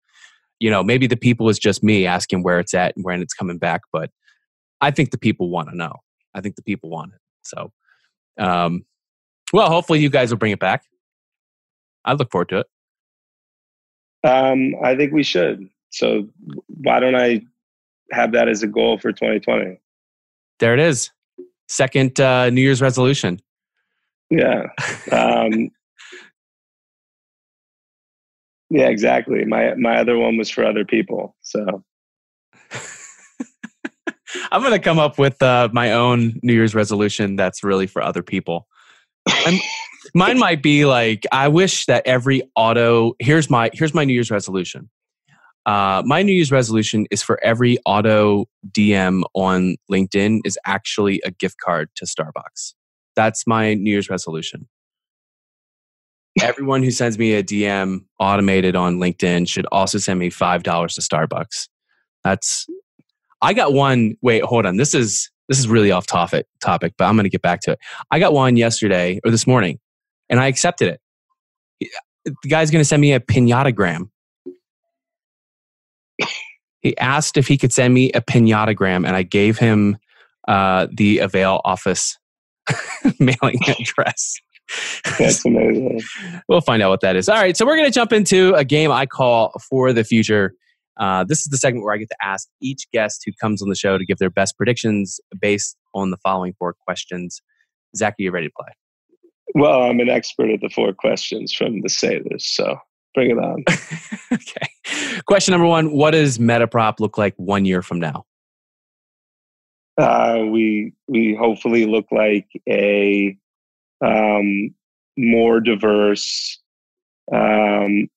you know, maybe the people is just me asking where it's at and when it's coming back, but I think the people want to know. I think the people want it. So, um, well, hopefully you guys will bring it back. I look forward to it. Um, I think we should. So why don't I have that as a goal for 2020? There it is. Second uh, New Year's resolution. Yeah. Um, yeah, exactly. My my other one was for other people. So I'm going to come up with uh, my own New Year's resolution that's really for other people. Mine might be like I wish that every auto here's my here's my New Year's resolution. Uh, my New Year's resolution is for every auto DM on LinkedIn is actually a gift card to Starbucks. That's my New Year's resolution. Everyone who sends me a DM automated on LinkedIn should also send me five dollars to Starbucks. That's I got one. Wait, hold on. This is this is really off topic topic, but I'm going to get back to it. I got one yesterday or this morning, and I accepted it. The guy's going to send me a pinatagram. he asked if he could send me a pinatagram, and I gave him uh, the Avail office mailing address. That's amazing. we'll find out what that is. All right, so we're going to jump into a game I call for the future. Uh, this is the segment where I get to ask each guest who comes on the show to give their best predictions based on the following four questions. Zach, are you ready to play? Well, I'm an expert at the four questions from the Seders, so bring it on. okay. Question number one What does Metaprop look like one year from now? Uh, we we hopefully look like a um, more diverse, um,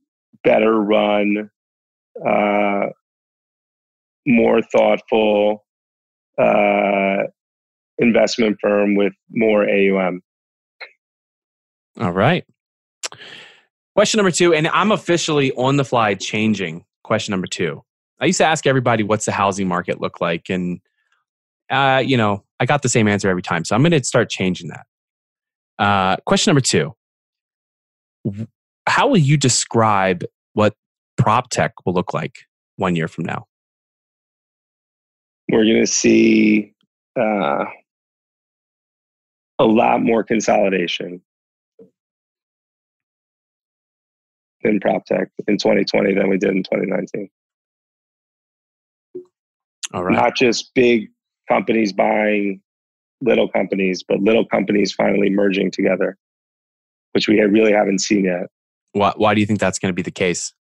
better run, uh, more thoughtful uh, investment firm with more AUM. All right. Question number two, and I'm officially on the fly changing question number two. I used to ask everybody, what's the housing market look like? And, uh, you know, I got the same answer every time. So I'm going to start changing that. Uh, question number two How will you describe what prop tech will look like one year from now? We're going to see uh, a lot more consolidation in prop tech in 2020 than we did in 2019. All right. Not just big companies buying little companies, but little companies finally merging together, which we really haven't seen yet. Why, why do you think that's going to be the case?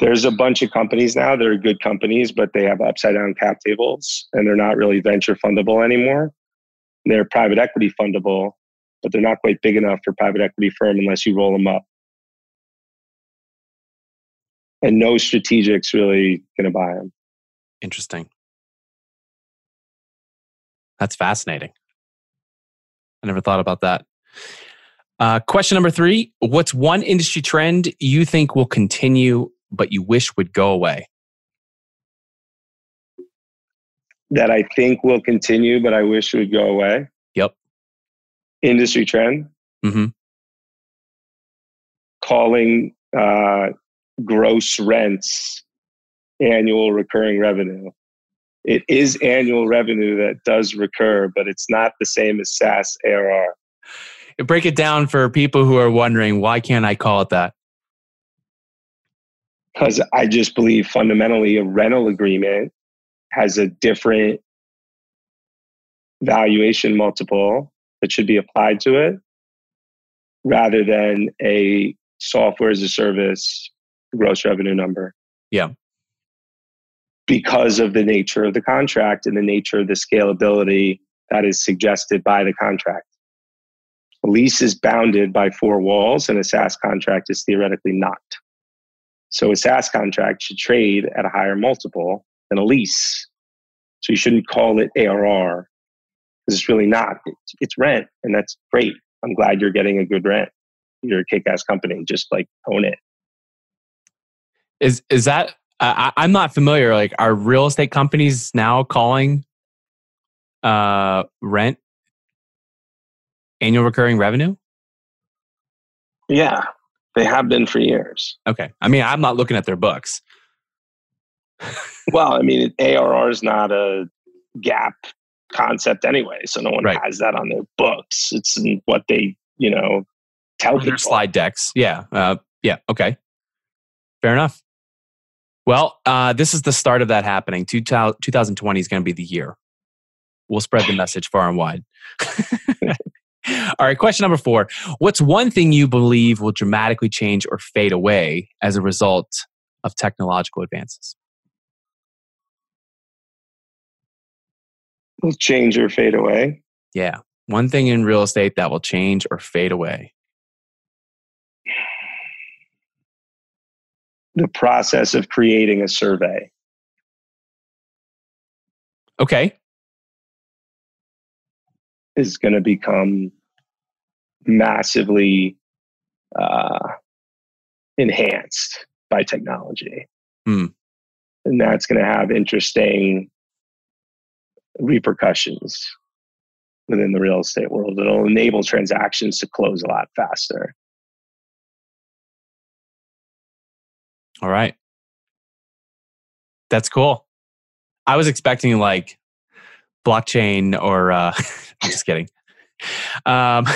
There's a bunch of companies now that are good companies, but they have upside down cap tables and they're not really venture fundable anymore. They're private equity fundable, but they're not quite big enough for private equity firm unless you roll them up. And no strategics really going to buy them. Interesting. That's fascinating. I never thought about that. Uh, question number three What's one industry trend you think will continue, but you wish would go away? That I think will continue, but I wish would go away. Yep. Industry trend. Mm-hmm. Calling uh, gross rents annual recurring revenue it is annual revenue that does recur, but it's not the same as SaaS ARR. Break it down for people who are wondering why can't I call it that? Because I just believe fundamentally a rental agreement has a different valuation multiple that should be applied to it rather than a software as a service gross revenue number. Yeah because of the nature of the contract and the nature of the scalability that is suggested by the contract. A lease is bounded by four walls, and a SaaS contract is theoretically not. So a SaaS contract should trade at a higher multiple than a lease. So you shouldn't call it ARR because it's really not. It's rent, and that's great. I'm glad you're getting a good rent. You're a kick-ass company. Just like own it. Is is that I, am not familiar. Like, are real estate companies now calling uh, rent annual recurring revenue? Yeah, they have been for years. Okay. I mean, I'm not looking at their books. well, I mean, ARR is not a GAAP concept anyway, so no one right. has that on their books. It's what they, you know, tell their slide decks. Yeah. Uh, yeah. Okay. Fair enough. Well, uh, this is the start of that happening. 2020 is going to be the year. We'll spread the message far and wide. All right, question number four. What's one thing you believe will dramatically change or fade away as a result of technological advances? Will change or fade away? Yeah. One thing in real estate that will change or fade away. The process of creating a survey. Okay. Is going to become massively uh, enhanced by technology. Hmm. And that's going to have interesting repercussions within the real estate world. It'll enable transactions to close a lot faster. All right. That's cool. I was expecting like blockchain or uh, I'm just kidding. Um,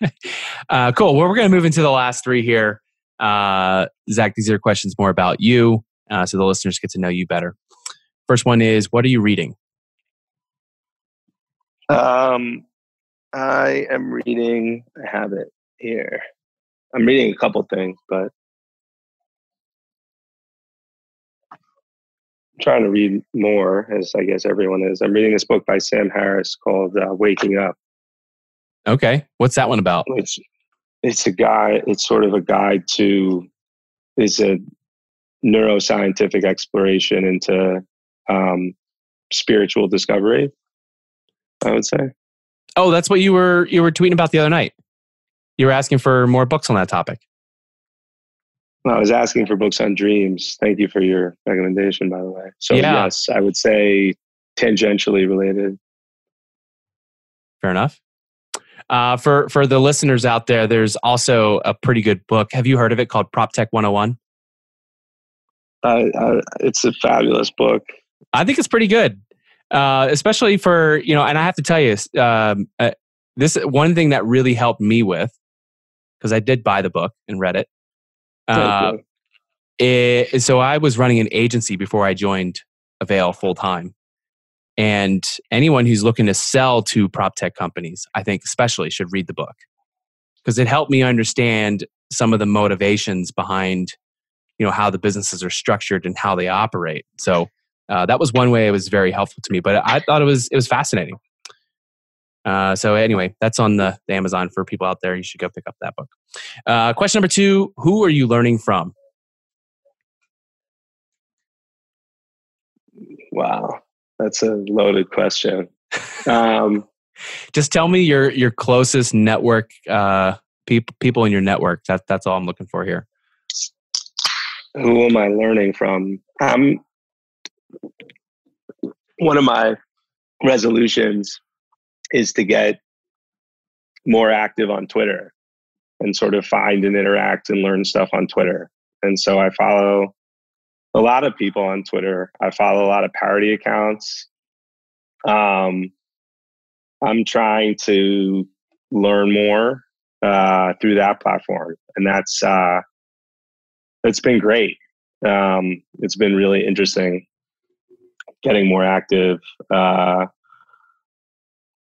uh, cool. Well, we're going to move into the last three here. Uh, Zach, these are questions more about you, uh, so the listeners get to know you better. First one is, what are you reading? Um, I am reading. I have it here. I'm reading a couple things, but trying to read more, as I guess everyone is. I'm reading this book by Sam Harris called uh, "Waking Up." Okay, what's that one about? It's it's a guy. It's sort of a guide to. It's a neuroscientific exploration into um, spiritual discovery. I would say. Oh, that's what you were you were tweeting about the other night. You were asking for more books on that topic. I was asking for books on dreams. Thank you for your recommendation, by the way. So yeah. yes, I would say tangentially related. Fair enough. Uh, for for the listeners out there, there's also a pretty good book. Have you heard of it called Prop Tech 101? Uh, uh, it's a fabulous book. I think it's pretty good, uh, especially for you know. And I have to tell you, um, uh, this one thing that really helped me with because I did buy the book and read it. Uh, it so I was running an agency before I joined Avail full time, and anyone who's looking to sell to prop tech companies, I think especially should read the book because it helped me understand some of the motivations behind, you know, how the businesses are structured and how they operate. So uh, that was one way it was very helpful to me. But I thought it was it was fascinating. Uh, so anyway, that's on the, the, Amazon for people out there. You should go pick up that book. Uh, question number two: Who are you learning from? Wow. That's a loaded question. Um, Just tell me your your closest network uh, people people in your network. That that's all I'm looking for here. Who am I learning from? Um, one of my resolutions is to get more active on Twitter and sort of find and interact and learn stuff on Twitter. And so I follow a lot of people on Twitter. I follow a lot of parody accounts. Um, I'm trying to learn more uh, through that platform, and that's uh, it's been great. Um, it's been really interesting getting more active. Uh,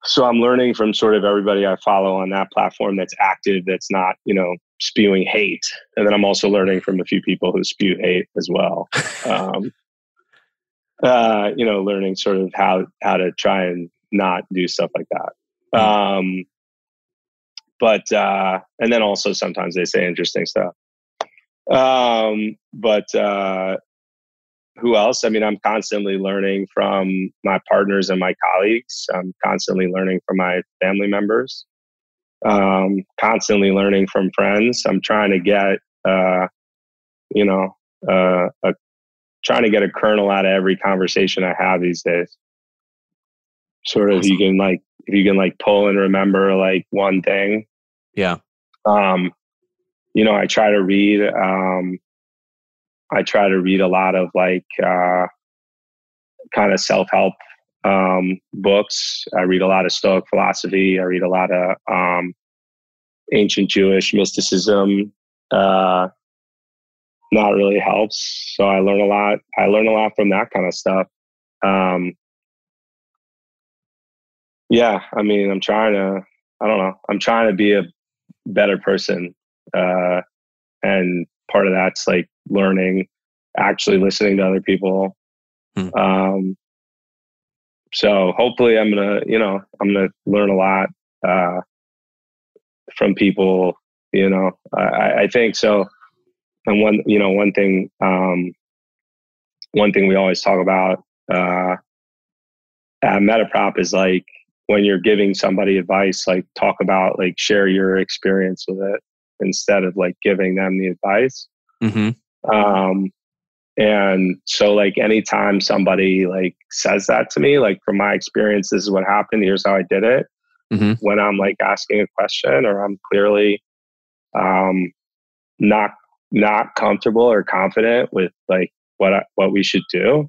so I'm learning from sort of everybody I follow on that platform that's active, that's not, you know, spewing hate. And then I'm also learning from a few people who spew hate as well. Um, uh, you know, learning sort of how how to try and not do stuff like that. Hmm. Um, but uh, and then also sometimes they say interesting stuff. Um, but uh, who else? I mean, I'm constantly learning from my partners and my colleagues. I'm constantly learning from my family members. Um, constantly learning from friends. I'm trying to get, uh, you know, uh, a, trying to get a kernel out of every conversation I have these days. Sort of, awesome. you can like, if you can like pull and remember like one thing. Yeah. Um, you know, I try to read. Um, I try to read a lot of like uh, kind of self help um, books. I read a lot of Stoic philosophy. I read a lot of um, ancient Jewish mysticism. Uh, not really helps. So I learn a lot. I learn a lot from that kind of stuff. Um, yeah, I mean, I'm trying to. I don't know. I'm trying to be a better person, uh, and part of that's like learning, actually listening to other people. Hmm. Um, so hopefully I'm gonna, you know, I'm gonna learn a lot uh, from people. You know, I, I think so. And one, you know, one thing, um, one thing we always talk about uh, at Metaprop is like when you're giving somebody advice, like talk about like share your experience with it instead of like giving them the advice. Mm-hmm. Um, and so like anytime somebody like says that to me, like from my experience, this is what happened. Here's how I did it. Mm-hmm. When I'm like asking a question or I'm clearly um, not not comfortable or confident with like what I, what we should do,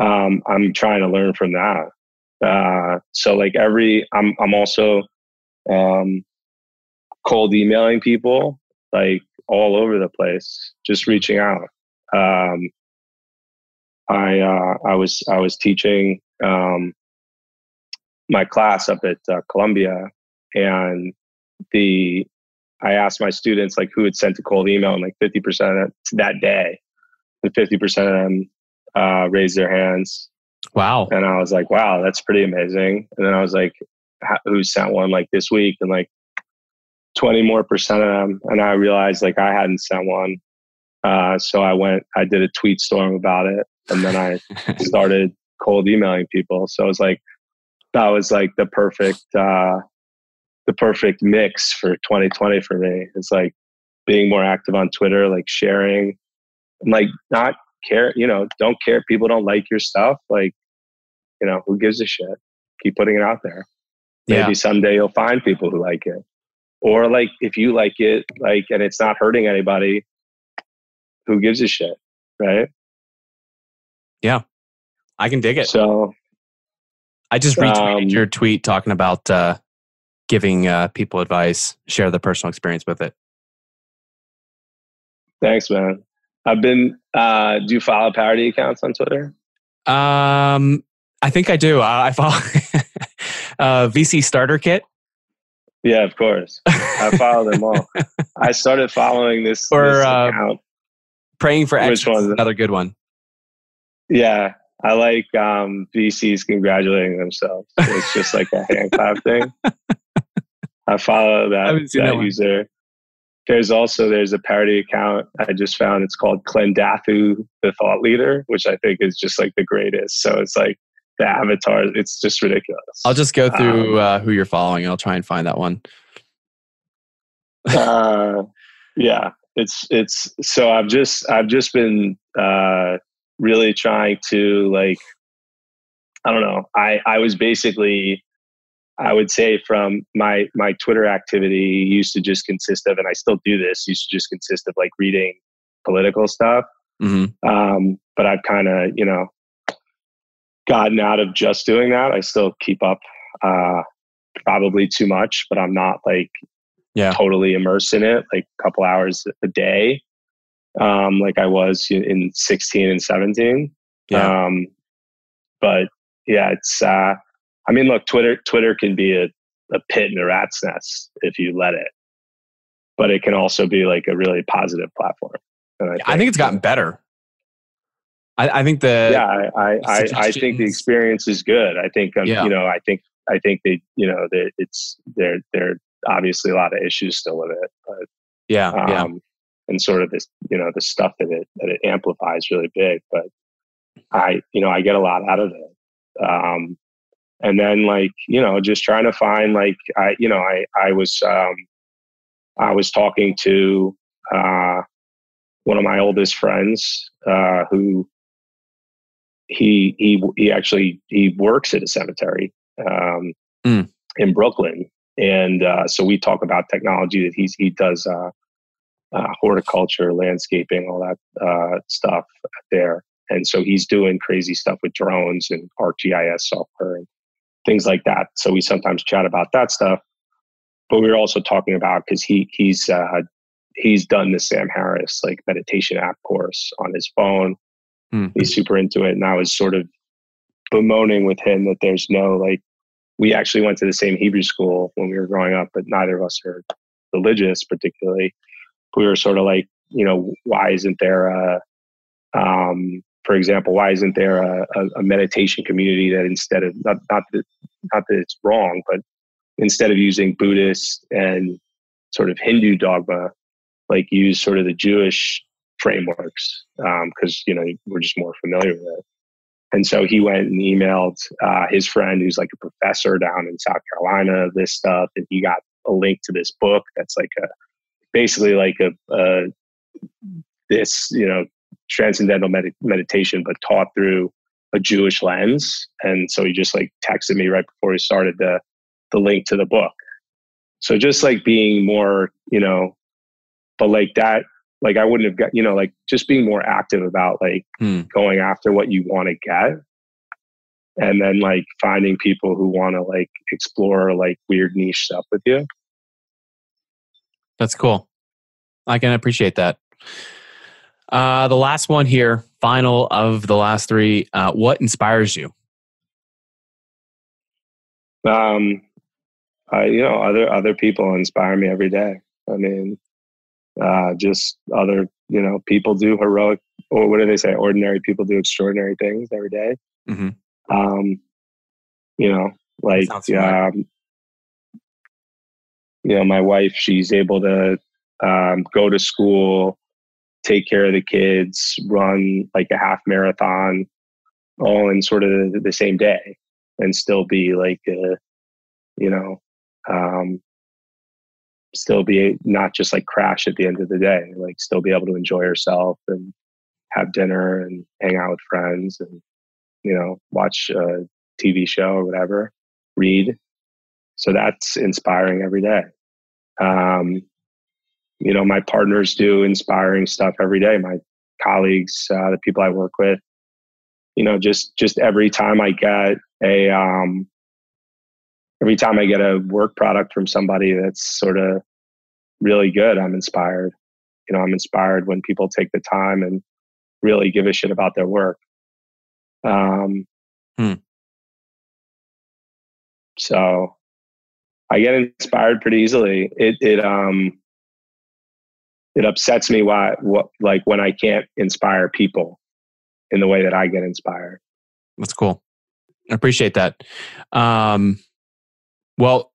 um, I'm trying to learn from that. Uh, so like every, I'm I'm also um, cold emailing people like all over the place, just reaching out. Um, I uh, I was I was teaching um, my class up at uh, Columbia, and the I asked my students like who had sent a cold email, and like fifty percent of that day, and fifty percent of them uh, raised their hands. Wow! And I was like, wow, that's pretty amazing. And then I was like, who sent one like this week? And like twenty more percent of them, and I realized like I hadn't sent one. Uh, so I went, I did a tweet storm about it, and then I started cold emailing people. So I was like, that was like the perfect uh, the perfect mix for 2020 for me. It's like being more active on Twitter, like sharing, like not care, you know, don't care. People don't like your stuff. Like, you know, who gives a shit? Keep putting it out there. Maybe yeah. someday you'll find people who like it. Or like if you like it, like and it's not hurting anybody, who gives a shit? Right? Yeah. I can dig it. So I just retweeted Um, your tweet talking about uh, giving uh, people advice, share the personal experience with it. thanks, man. I've been uh do you follow parody accounts on Twitter? Um, I think I do. I, I follow uh, VC Starter Kit. Yeah, of course. I follow them all. I started following this, Or, this uh, account. Praying for Which one? is another good one. Yeah, I like um, VCs congratulating themselves. It's just like a hand clap thing. I follow I that, haven't that, that user. There's also there's a parody account I just found. It's called Clendathu, the thought leader, which I think is just like the greatest. So it's like the avatars. It's just ridiculous. I'll just go through Um, uh, who you're following. and I'll try and find that one. uh, yeah, it's it's so I've just I've just been uh, really trying to like I don't know. I I was basically I would say from my my Twitter activity used to just consist of, and I still do this. Used to just consist of like reading political stuff. hmm Um, but I've kind of you know gotten out of just doing that. I still keep up uh, probably too much, but I'm not like Yeah. totally immersed in it, like a couple hours a day, um, like I was in- in 16 and 17. Yeah. Um, but yeah, it's. Uh, I mean, look, Twitter Twitter can be a, a pit and a rat's nest if you let it, but it can also be like a really positive platform. And I think it's gotten better. I, I think the yeah, I, I, I, think the experience is good. I think, um, Yeah. you know, I think, I think they, you know, that it's there. There are obviously a lot of issues still with it, but yeah, um, yeah. and sort of this, you know, the stuff that it that it amplifies really big. But I, you know, I get a lot out of it. Um, and then like, you know, just trying to find like, I, you know, I, I was, um, I was talking to uh, one of my oldest friends uh, who he he he actually he works at a cemetery um, Mm. in Brooklyn, and uh, so we talk about technology that he's he does uh, uh, horticulture, landscaping, all that uh, stuff there, and so he's doing crazy stuff with drones and ArcGIS software and things like that. So we sometimes chat about that stuff, but we are also talking about because he he's uh, he's done the Sam Harris like meditation app course on his phone. Hmm. He's super into it, and I was sort of bemoaning with him that there's no like we actually went to the same Hebrew school when we were growing up, but neither of us are religious particularly. We were sort of like, you know, why isn't there a, um, for example, why isn't there a, a, a meditation community that instead of not not that not that it's wrong, but instead of using Buddhist and sort of Hindu dogma, like use sort of the Jewish frameworks because um, you know we're just more familiar with it. And so he went and emailed uh, his friend, who's like a professor down in South Carolina, this stuff, and he got a link to this book that's like a basically like a, a this you know transcendental med- meditation, but taught through a Jewish lens. And so he just like texted me right before he started the the link to the book. So just like being more, you know, but like that, like I wouldn't have got, you know, like just being more active about like hmm. going after what you want to get. And then like finding people who want to like explore like weird niche stuff with you. That's cool. I can appreciate that. Uh, the last one here, final of the last three. Uh, what inspires you? Um, I, you know, other other people inspire me every day. I mean, uh, just other, you know, people do heroic, or what do they say? Ordinary people do extraordinary things every day. Mm-hmm. Um, you know, like, um, you know, my wife, she's able to um, go to school, take care of the kids, run like a half marathon, all in sort of the, the same day, and still be like, a, you know, um, still be not just like crash at the end of the day, like still be able to enjoy herself and have dinner and hang out with friends and you know watch a TV show or whatever, read. So that's inspiring every day. Um, you know, my partners do inspiring stuff every day. My colleagues, uh, the people I work with, you know, just just every time I get a um, every time I get a work product from somebody that's sort of really good, I'm inspired. You know, I'm inspired when people take the time and really give a shit about their work. Um, hmm. So I get inspired pretty easily. It it um it upsets me why what like when I can't inspire people in the way that I get inspired. That's cool. I appreciate that. Um, well,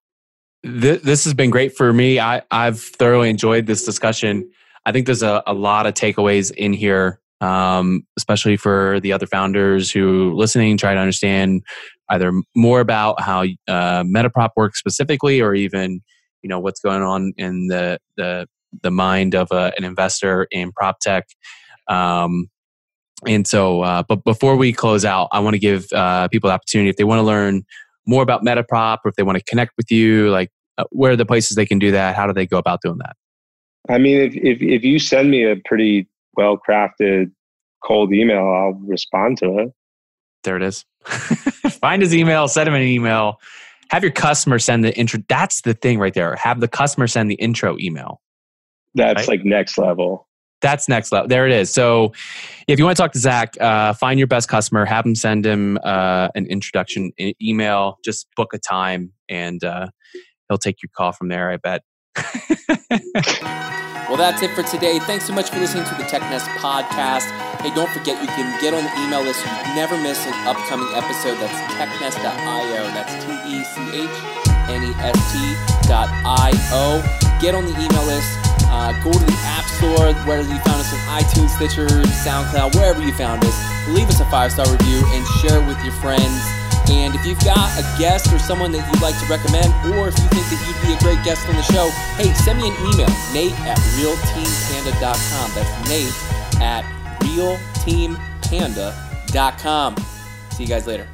th- this has been great for me. I, I've thoroughly enjoyed this discussion. I think there's a, a lot of takeaways in here, um, especially for the other founders who listening, try to understand either more about how uh, Metaprop works specifically, or even you know what's going on in the the the mind of a, an investor in prop tech. Um, and so, uh, but before we close out, I want to give uh, people the opportunity if they want to learn more about Metaprop or if they want to connect with you, like uh, where are the places they can do that? How do they go about doing that? I mean, if, if, if you send me a pretty well crafted cold email, I'll respond to it. There it is. Find his email, send him an email. Have your customer send the intro. That's the thing right there. Have the customer send the intro email. That's right? like next level. That's next level. There it is. So, if you want to talk to Zach, uh, find your best customer, have him send him uh, an introduction email. Just book a time, and uh, he'll take your call from there. I bet. well, that's it for today. Thanks so much for listening to the TechNest podcast. Hey, don't forget you can get on the email list so you never miss an upcoming episode. That's technest.io. That's T E C H N E S T dot I O. Get on the email list uh, go to the App Store, whether you found us on iTunes, Stitcher, SoundCloud, wherever you found us. Leave us a five star review and share it with your friends. And if you've got a guest or someone that you'd like to recommend, or if you think that you'd be a great guest on the show, hey, send me an email, nate at realteampanda.com. That's nate at realteampanda.com. See you guys later.